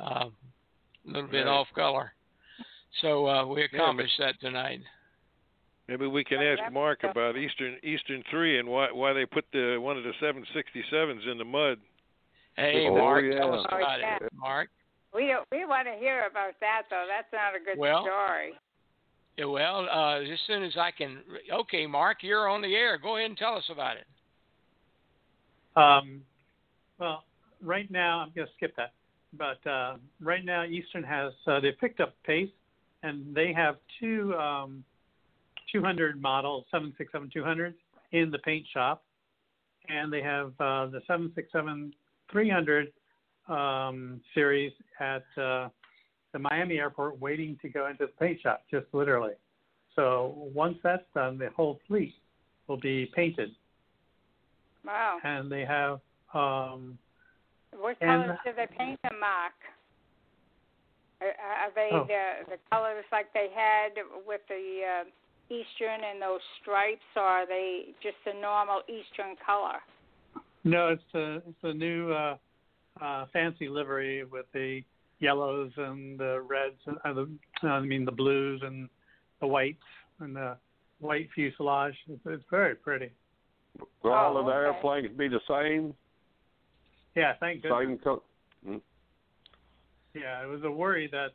uh, a little bit Right. off color. So uh, we accomplished that tonight. Maybe we can ask Mark about Eastern Eastern three and why why they put the one of the seven sixty sevens in the mud. Hey, Oh, Mark, yeah. tell us Oh, about yeah. it, Mark. We don't. We want to hear about that though. That's not a good Well, story. Yeah, well, uh, as soon as I can. Okay, Mark, you're on the air. Go ahead and tell us about it. Um, well, right now I'm going to skip that, but uh, right now Eastern has uh, they picked up pace, and they have two um, 200 model 767-200s in the paint shop, and they have uh, the 767-300 um, series at uh, the Miami airport waiting to go into the paint shop, just literally. So once that's done, the whole fleet will be painted, Wow. and they have um, What colors do they paint them, Mark? Are, are they Oh. the the colors like they had with the uh, Eastern and those stripes, or are they just a normal Eastern color? no, it's a it's a new uh, uh, fancy livery with the yellows and the reds and uh, the I mean the blues and the whites and the white fuselage. It's, it's very pretty. Will all of the Oh, okay. airplanes be the same? Yeah, thank goodness. Same color? Mm. Yeah, it was a worry that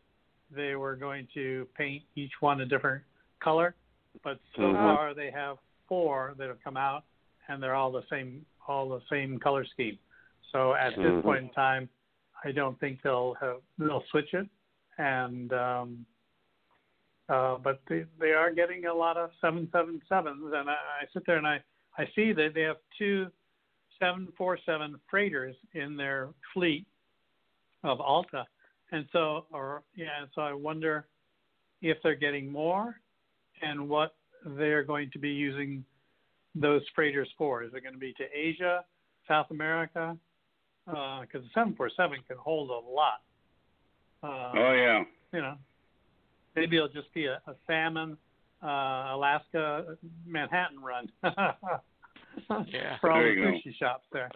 they were going to paint each one a different color, but so Mhm. far they have four that have come out, and they're all the same, all the same color scheme. So at this Mhm. point in time, I don't think they'll have they'll switch it, and um, uh, but they they are getting a lot of seven seven sevens, and I, I sit there and I I see that they have two 747 freighters in their fleet of Alta, and so or yeah, and so I wonder if they're getting more, and what they're going to be using those freighters for. Is it going to be to Asia, South America? Because the seven four seven can hold a lot. Uh, Oh yeah. you know, maybe it'll just be a, a salmon, uh, Alaska, Manhattan run. Yeah. For all There the you go. sushi shops there.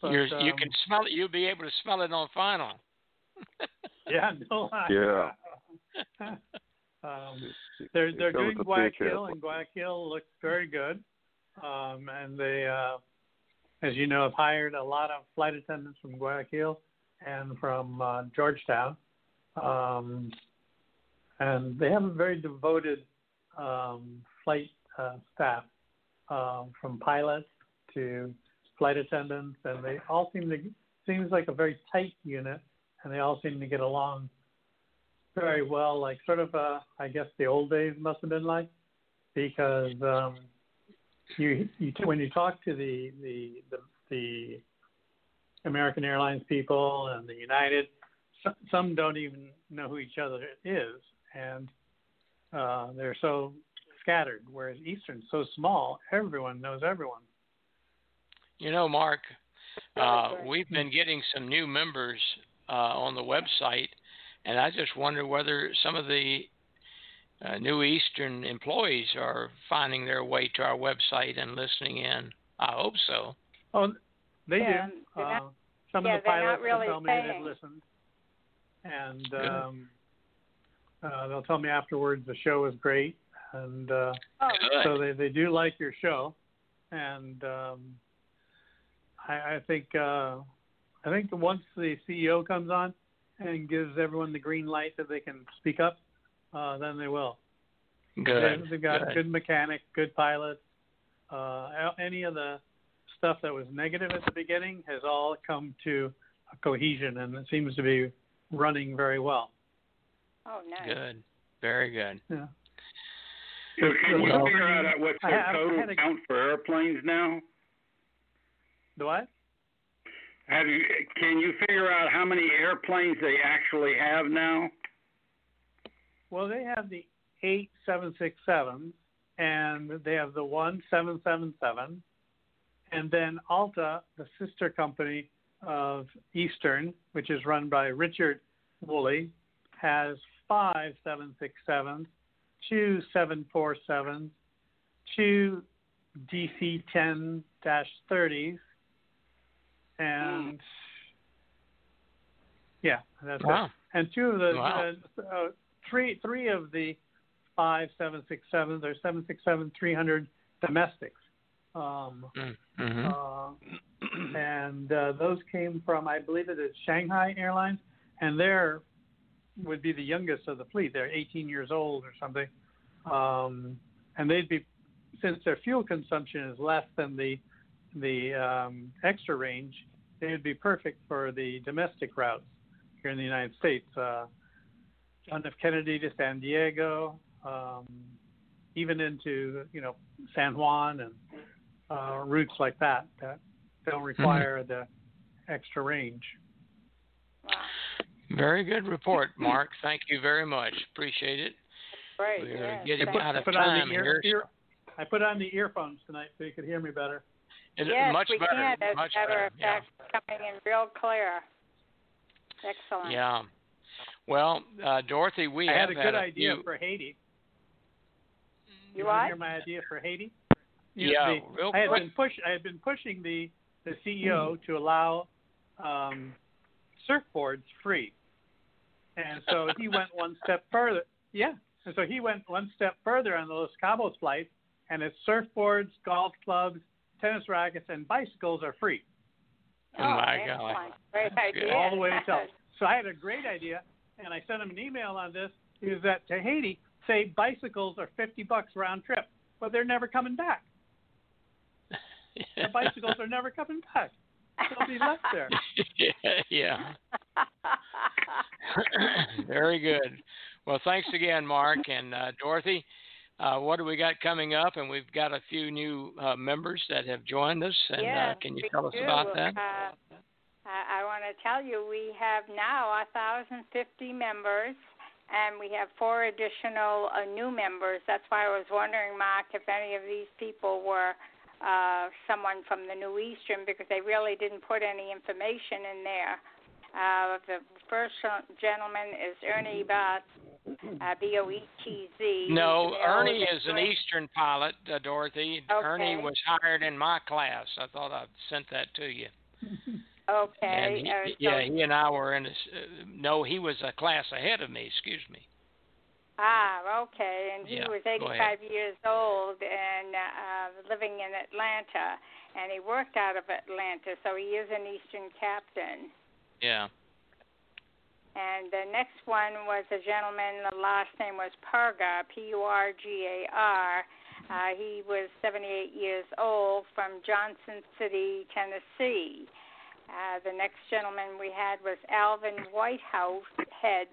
But, You're, you um, can smell it. You'll be able to smell it on final. Yeah, no. I- Yeah. um, they're they're doing the Guayaquil, picture. and Guayaquil looks very good. Um, and they, uh, as you know, have hired a lot of flight attendants from Guayaquil and from uh, Georgetown. Um, and they have a very devoted um, flight uh, staff, um, from pilots to flight attendants, and they all seem to seems like a very tight unit, and they all seem to get along very well. Like sort of, uh, I guess the old days must have been like, because um, you you when you talk to the the the, the American Airlines people and the United, some, some don't even know who each other is, and uh, they're so scattered. Whereas Eastern's so small, everyone knows everyone. You know, Mark, uh, we've been getting some new members uh, on the website, and I just wonder whether some of the uh, new Eastern employees are finding their way to our website and listening in. I hope so. Oh, they Yeah, do. not- Uh, some yeah, of the pilots really will tell me they've listened, and um, uh, they'll tell me afterwards the show was great, and uh, Oh, so they they do like your show, and um, I, I think uh, I think once the CEO comes on and gives everyone the green light that they can speak up, uh, then they will. Good. They- They've got Good. good mechanics, good pilots. Uh, any of the stuff that was negative at the beginning has all come to a cohesion, and it seems to be running very well. Oh, nice. Good. Very good. Yeah. So can you Well, figure out what's I their have- total a- count for airplanes now? The what? Have you? Can you figure out how many airplanes they actually have now? Well, they have the eight seven six sevens, and they have the one seven seven seven, and then Alta, the sister company of Eastern, which is run by Richard Woolley, has five seven six sevens, two seven four sevens, two DC ten thirties, and yeah, that's it and two of the Wow. uh, uh, three three of the five seven six sevens are seven six seven three hundred domestics, um, Mm-hmm. uh, and uh, those came from I believe it is Shanghai Airlines, and they're would be the youngest of the fleet. They're 18 years old or something, um, and they'd be since their fuel consumption is less than the the um, extra range, they would be perfect for the domestic routes here in the United States. Uh, John F. Kennedy to San Diego, um, even into you know San Juan and uh, routes like that that don't require the extra range. Very good report, Mark. Thank you very much. Appreciate it. Great. We're yes, getting thank out of put time ear, here. ear, I put on the earphones tonight so you could hear me better. It- yes, much we better. can. As much a matter better. of fact, coming in real clear. Excellent. Yeah. Well, uh, Dorothy, we I have had a good idea few- for Haiti. You want to what? hear my idea for Haiti? You Yeah, know, real the, I had quick. been push. I had been pushing the the CEO to allow um, surfboards free, and so he went one step further. Yeah, and so he went one step further on the Los Cabos flight, and his surfboards, golf clubs, tennis rackets, and bicycles are free. Oh, oh my God. Great idea. all the way to Tel. So I had a great idea, and I sent him an email on this. Is that to Haiti? Say bicycles are fifty bucks round trip, but they're never coming back. The bicycles are never coming back. They'll be left there. yeah. Very good. Well, thanks again, Mark and uh, Dorothy. Uh, what do we got coming up? And we've got a few new uh, members that have joined us. And yes, uh, can you tell us do. about that? Uh, I, I want to tell you we have now 1,050 members, and we have four additional uh, new members. That's why I was wondering, Mark, if any of these people were uh, someone from the New Eastern, because they really didn't put any information in there. Uh, the first gentleman is Ernie Boetz, uh, B-O-E-T-Z. No, Ernie is an Eastern pilot, uh, Dorothy. Ernie was hired in my class. I thought I'd sent that to you. Okay. And he, uh, so yeah, he and I were in a. Uh, no, he was a class ahead of me. Excuse me. Ah, okay. And he Yeah, was 85 years old and uh, living in Atlanta, and he worked out of Atlanta, so he is an Eastern captain. Yeah. And the next one was a gentleman. The last name was Purgar, P-U-R-G-A-R. Uh, he was 78 years old from Johnson City, Tennessee. Uh, the next gentleman we had was Alvin Whitehouse Head,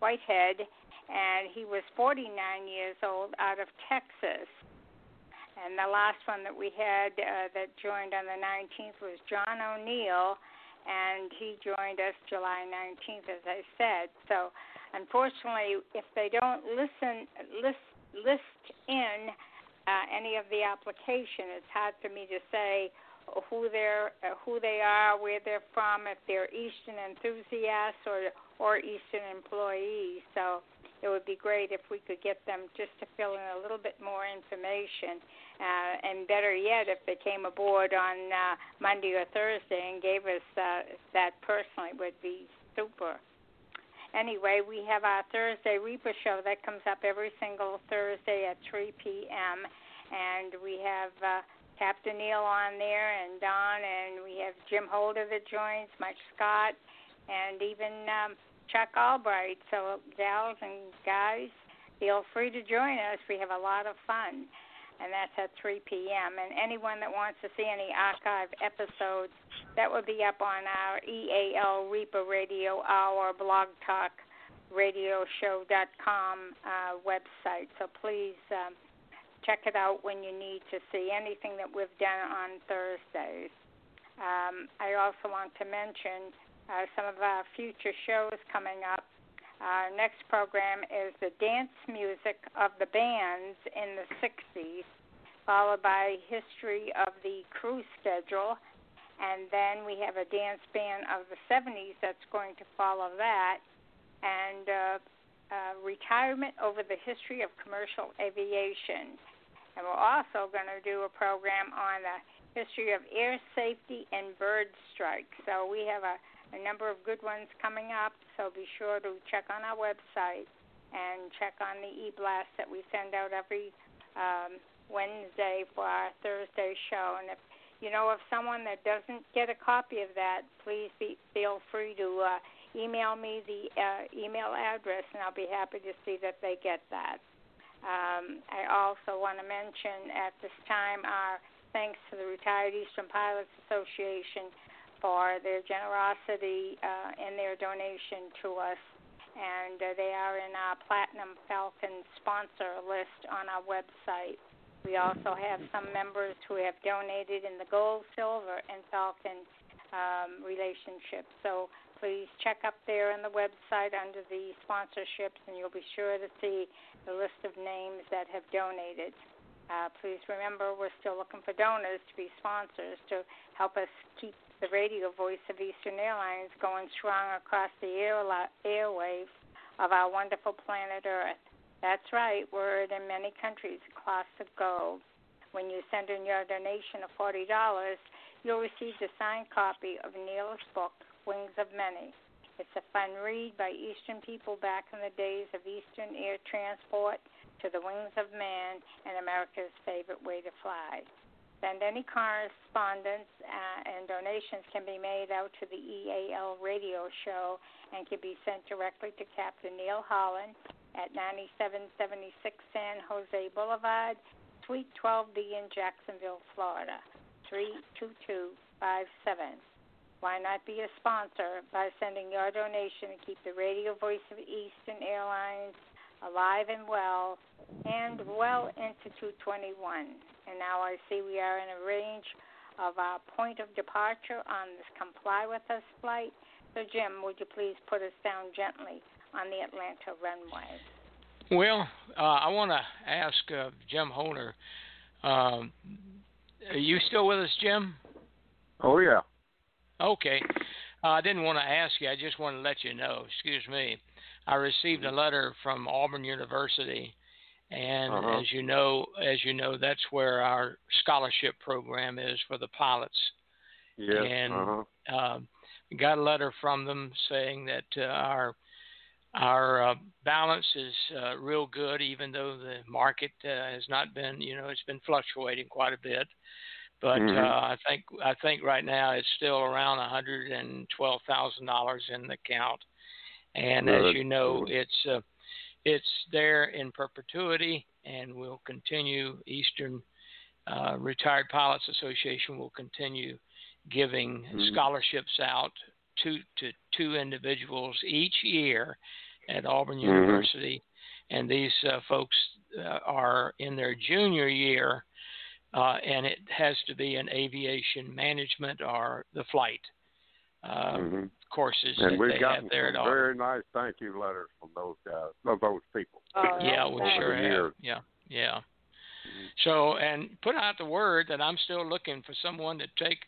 Whitehead, and he was 49 years old out of Texas. And the last one that we had uh, that joined on the 19th was John O'Neill, and he joined us July 19th, as I said. So, unfortunately, if they don't listen, list list in uh, any of the application, it's hard for me to say who they're, uh, who they are, where they're from, if they're Eastern enthusiasts or or Eastern employees. So it would be great if we could get them just to fill in a little bit more information. Uh, and better yet, if they came aboard on uh, Monday or Thursday and gave us uh, that personally, would be super. Anyway, we have our Thursday REPA show that comes up every single Thursday at 3 p.m. And we have uh, Captain Neil on there and Don, and we have Jim Holder that joins, Mike Scott, and even um, Chuck Albright. So, gals and guys, feel free to join us. We have a lot of fun, and that's at 3 p.m. And anyone that wants to see any archive episodes, that will be up on our EAL REPA Radio Hour blog talk radioshow.com uh, website. So please um, check it out when you need to see anything that we've done on Thursdays. Um, I also want to mention uh, some of our future shows coming up. Our next program is the dance music of the bands in the 60s, followed by history of the cruise schedule, and then we have a dance band of the 70s that's going to follow that, and uh, uh, retirement over the history of commercial aviation. And we're also going to do a program on the history of air safety and bird strikes. So we have a, a number of good ones coming up. So be sure to check on our website and check on the e-blast that we send out every um, Wednesday for our Thursday show. And if you know of someone that doesn't get a copy of that, please be, feel free to uh, email me the uh, email address, and I'll be happy to see that they get that. Um, I also want to mention at this time our thanks to the Retired Eastern Pilots Association for their generosity uh, in their donation to us. And uh, they are in our Platinum Falcon sponsor list on our website. We also have some members who have donated in the gold, silver, and Falcon um, relationships. So please check up there on the website under the sponsorships, and you'll be sure to see the list of names that have donated. Uh, please remember, we're still looking for donors to be sponsors to help us keep the radio voice of Eastern Airlines going strong across the air, airwaves of our wonderful planet Earth. That's right, we're in many countries, cloth of gold. When you send in your donation of $40, you'll receive the signed copy of Neil's book, Wings of Many. It's a fun read by Eastern people back in the days of Eastern air transport to the wings of man and America's favorite way to fly. Send any correspondence uh, and donations can be made out to the EAL radio show and can be sent directly to Captain Neil Holland at 9776 San Jose Boulevard, Suite 12B in Jacksonville, Florida, 32257. Why not be a sponsor by sending your donation and keep the radio voice of Eastern Airlines alive and well and well into 221? And now I see we are in a range of our point of departure on this Come Fly With Us flight. So, Jim, would you please put us down gently on the Atlanta runway? Well, uh, I want to ask uh, Jim Holder. Um, are you still with us, Jim? Oh yeah. Okay. Uh, I didn't want to ask you. I just want to let you know. Excuse me. I received a letter from Auburn University, and Uh-huh. as you know, as you know, that's where our scholarship program is for the pilots. Yes. And uh-huh. um, we got a letter from them saying that uh, our our uh, balance is uh, real good, even though the market uh, has not been, you know, it's been fluctuating quite a bit. But Mhm. uh, I think I think right now it's still around one hundred and twelve thousand dollars in the account, and Well, as you know, it's uh, it's there in perpetuity, and will continue. Eastern uh, Retired Pilots Association will continue giving Mhm. scholarships out to to two individuals each year at Auburn Mhm. University, and these uh, folks uh, are in their junior year, uh, and it has to be in aviation management or the flight uh, Mhm. Courses And that we've they gotten have there at some Auburn. very nice thank you letters from those guys, of those people. yeah, we sure have. years. Yeah, yeah. So, and put out the word that I'm still looking for someone to take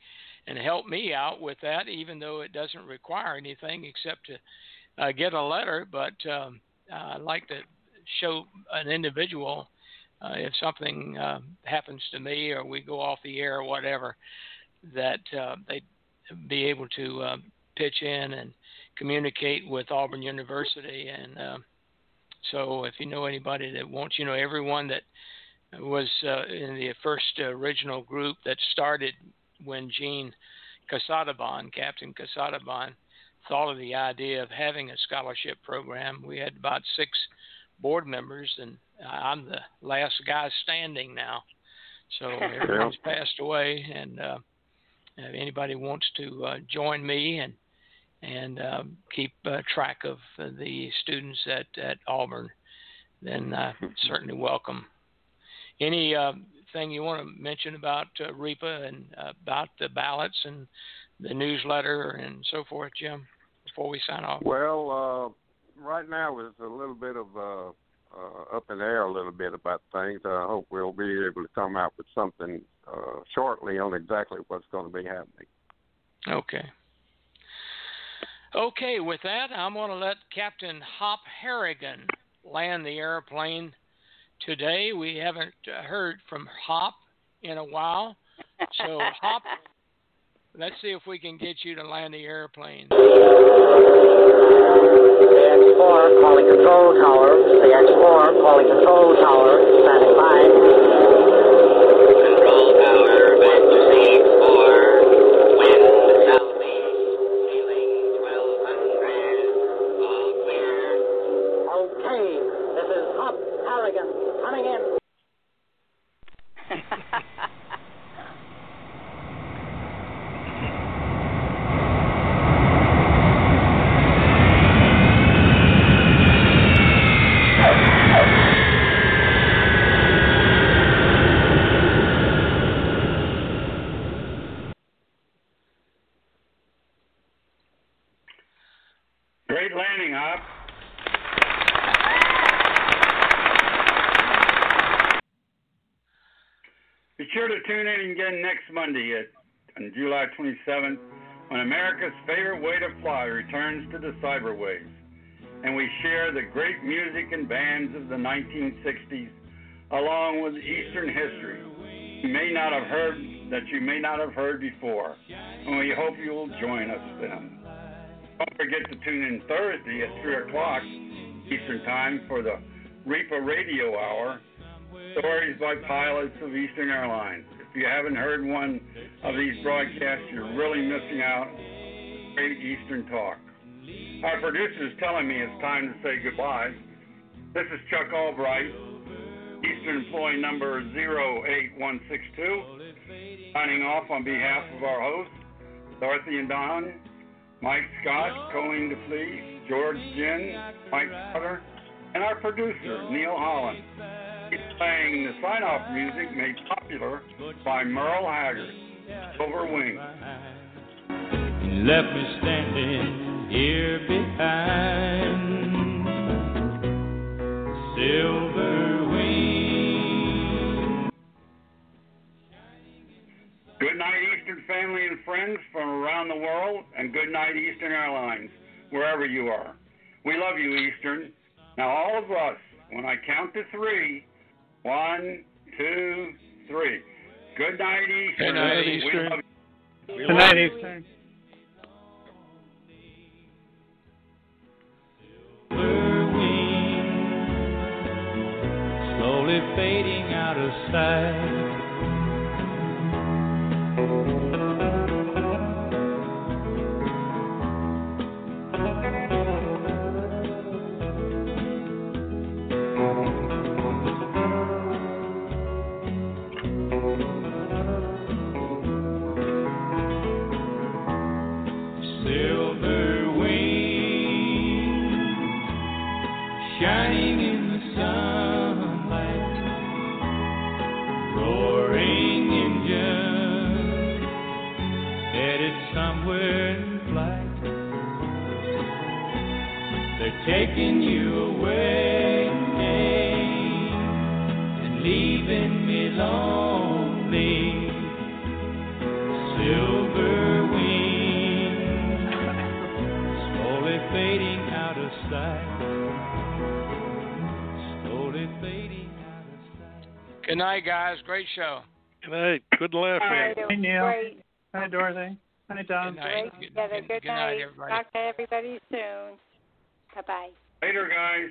and help me out with that, even though it doesn't require anything except to uh, get a letter. But um, uh, I'd like to show an individual uh, if something uh, happens to me or we go off the air or whatever, that uh, they'd be able to uh, pitch in and communicate with Auburn University. And uh, so, if you know anybody that wants, you know, everyone that was uh, in the first original group that started when Gene Casadaban, Captain Casadaban, thought of the idea of having a scholarship program. We had about six board members, and I'm the last guy standing now. So everyone's passed away, and uh, if anybody wants to uh, join me and and um, keep uh, track of the students at at Auburn, then uh, certainly welcome. Any uh, thing you want to mention about uh, REPA and uh, about the ballots and the newsletter and so forth, Jim, before we sign off? Well, uh, right now is a little bit of uh, uh, up in the air a little bit about things. I hope we'll be able to come out with something uh, shortly on exactly what's going to be happening. Okay. Okay, with that, I'm going to let Captain Hop Harrigan land the airplane today. We haven't uh, heard from Hop in a while. So, Hop, let's see if we can get you to land the airplane. CX4 calling control tower. CX4 calling control tower. Standing by. Monday at on July 27th when America's favorite way to fly returns to the cyberwaves, and we share the great music and bands of the 1960s along with Eastern history you may not have heard that you may not have heard before, and we hope you will join us then. Don't forget to tune in Thursday at 3 o'clock Eastern Time for the REPA Radio Hour, stories by pilots of Eastern Airlines. You haven't heard one of these broadcasts, you're really missing out. Great Eastern talk. Our producer is telling me it's time to say goodbye. This is Chuck Albright, Eastern employee number 08162, signing off on behalf of our hosts, Dorothy and Don, Mike Scott, Colleen DeFlee, George Ginn, Mike Sutter, and our producer, Neil Holland. Playing the sign off music made popular by Merle Haggard, Silver Wing. You left me standing here behind silver wing. Good night, Eastern family and friends from around the world, and good night, Eastern Airlines, wherever you are. We love you, Eastern. Now, all of us, when I count to three, one, two, three. Good night, Eastern. Good night, Eastern. love you. We Good night, you. Eastern. slowly fading out of sight. Taking you away eh, and leaving me lonely. Silver wing slowly fading out of sight. Slowly fading out of sight. Good night, guys. Great show. Good night. Good laugh, man. Hey, Neil. Great. Hi, Dorothy. Hi, Don. Good night. Great together. Good, good night, night. everybody. Talk to everybody soon. Bye bye. Later, guys.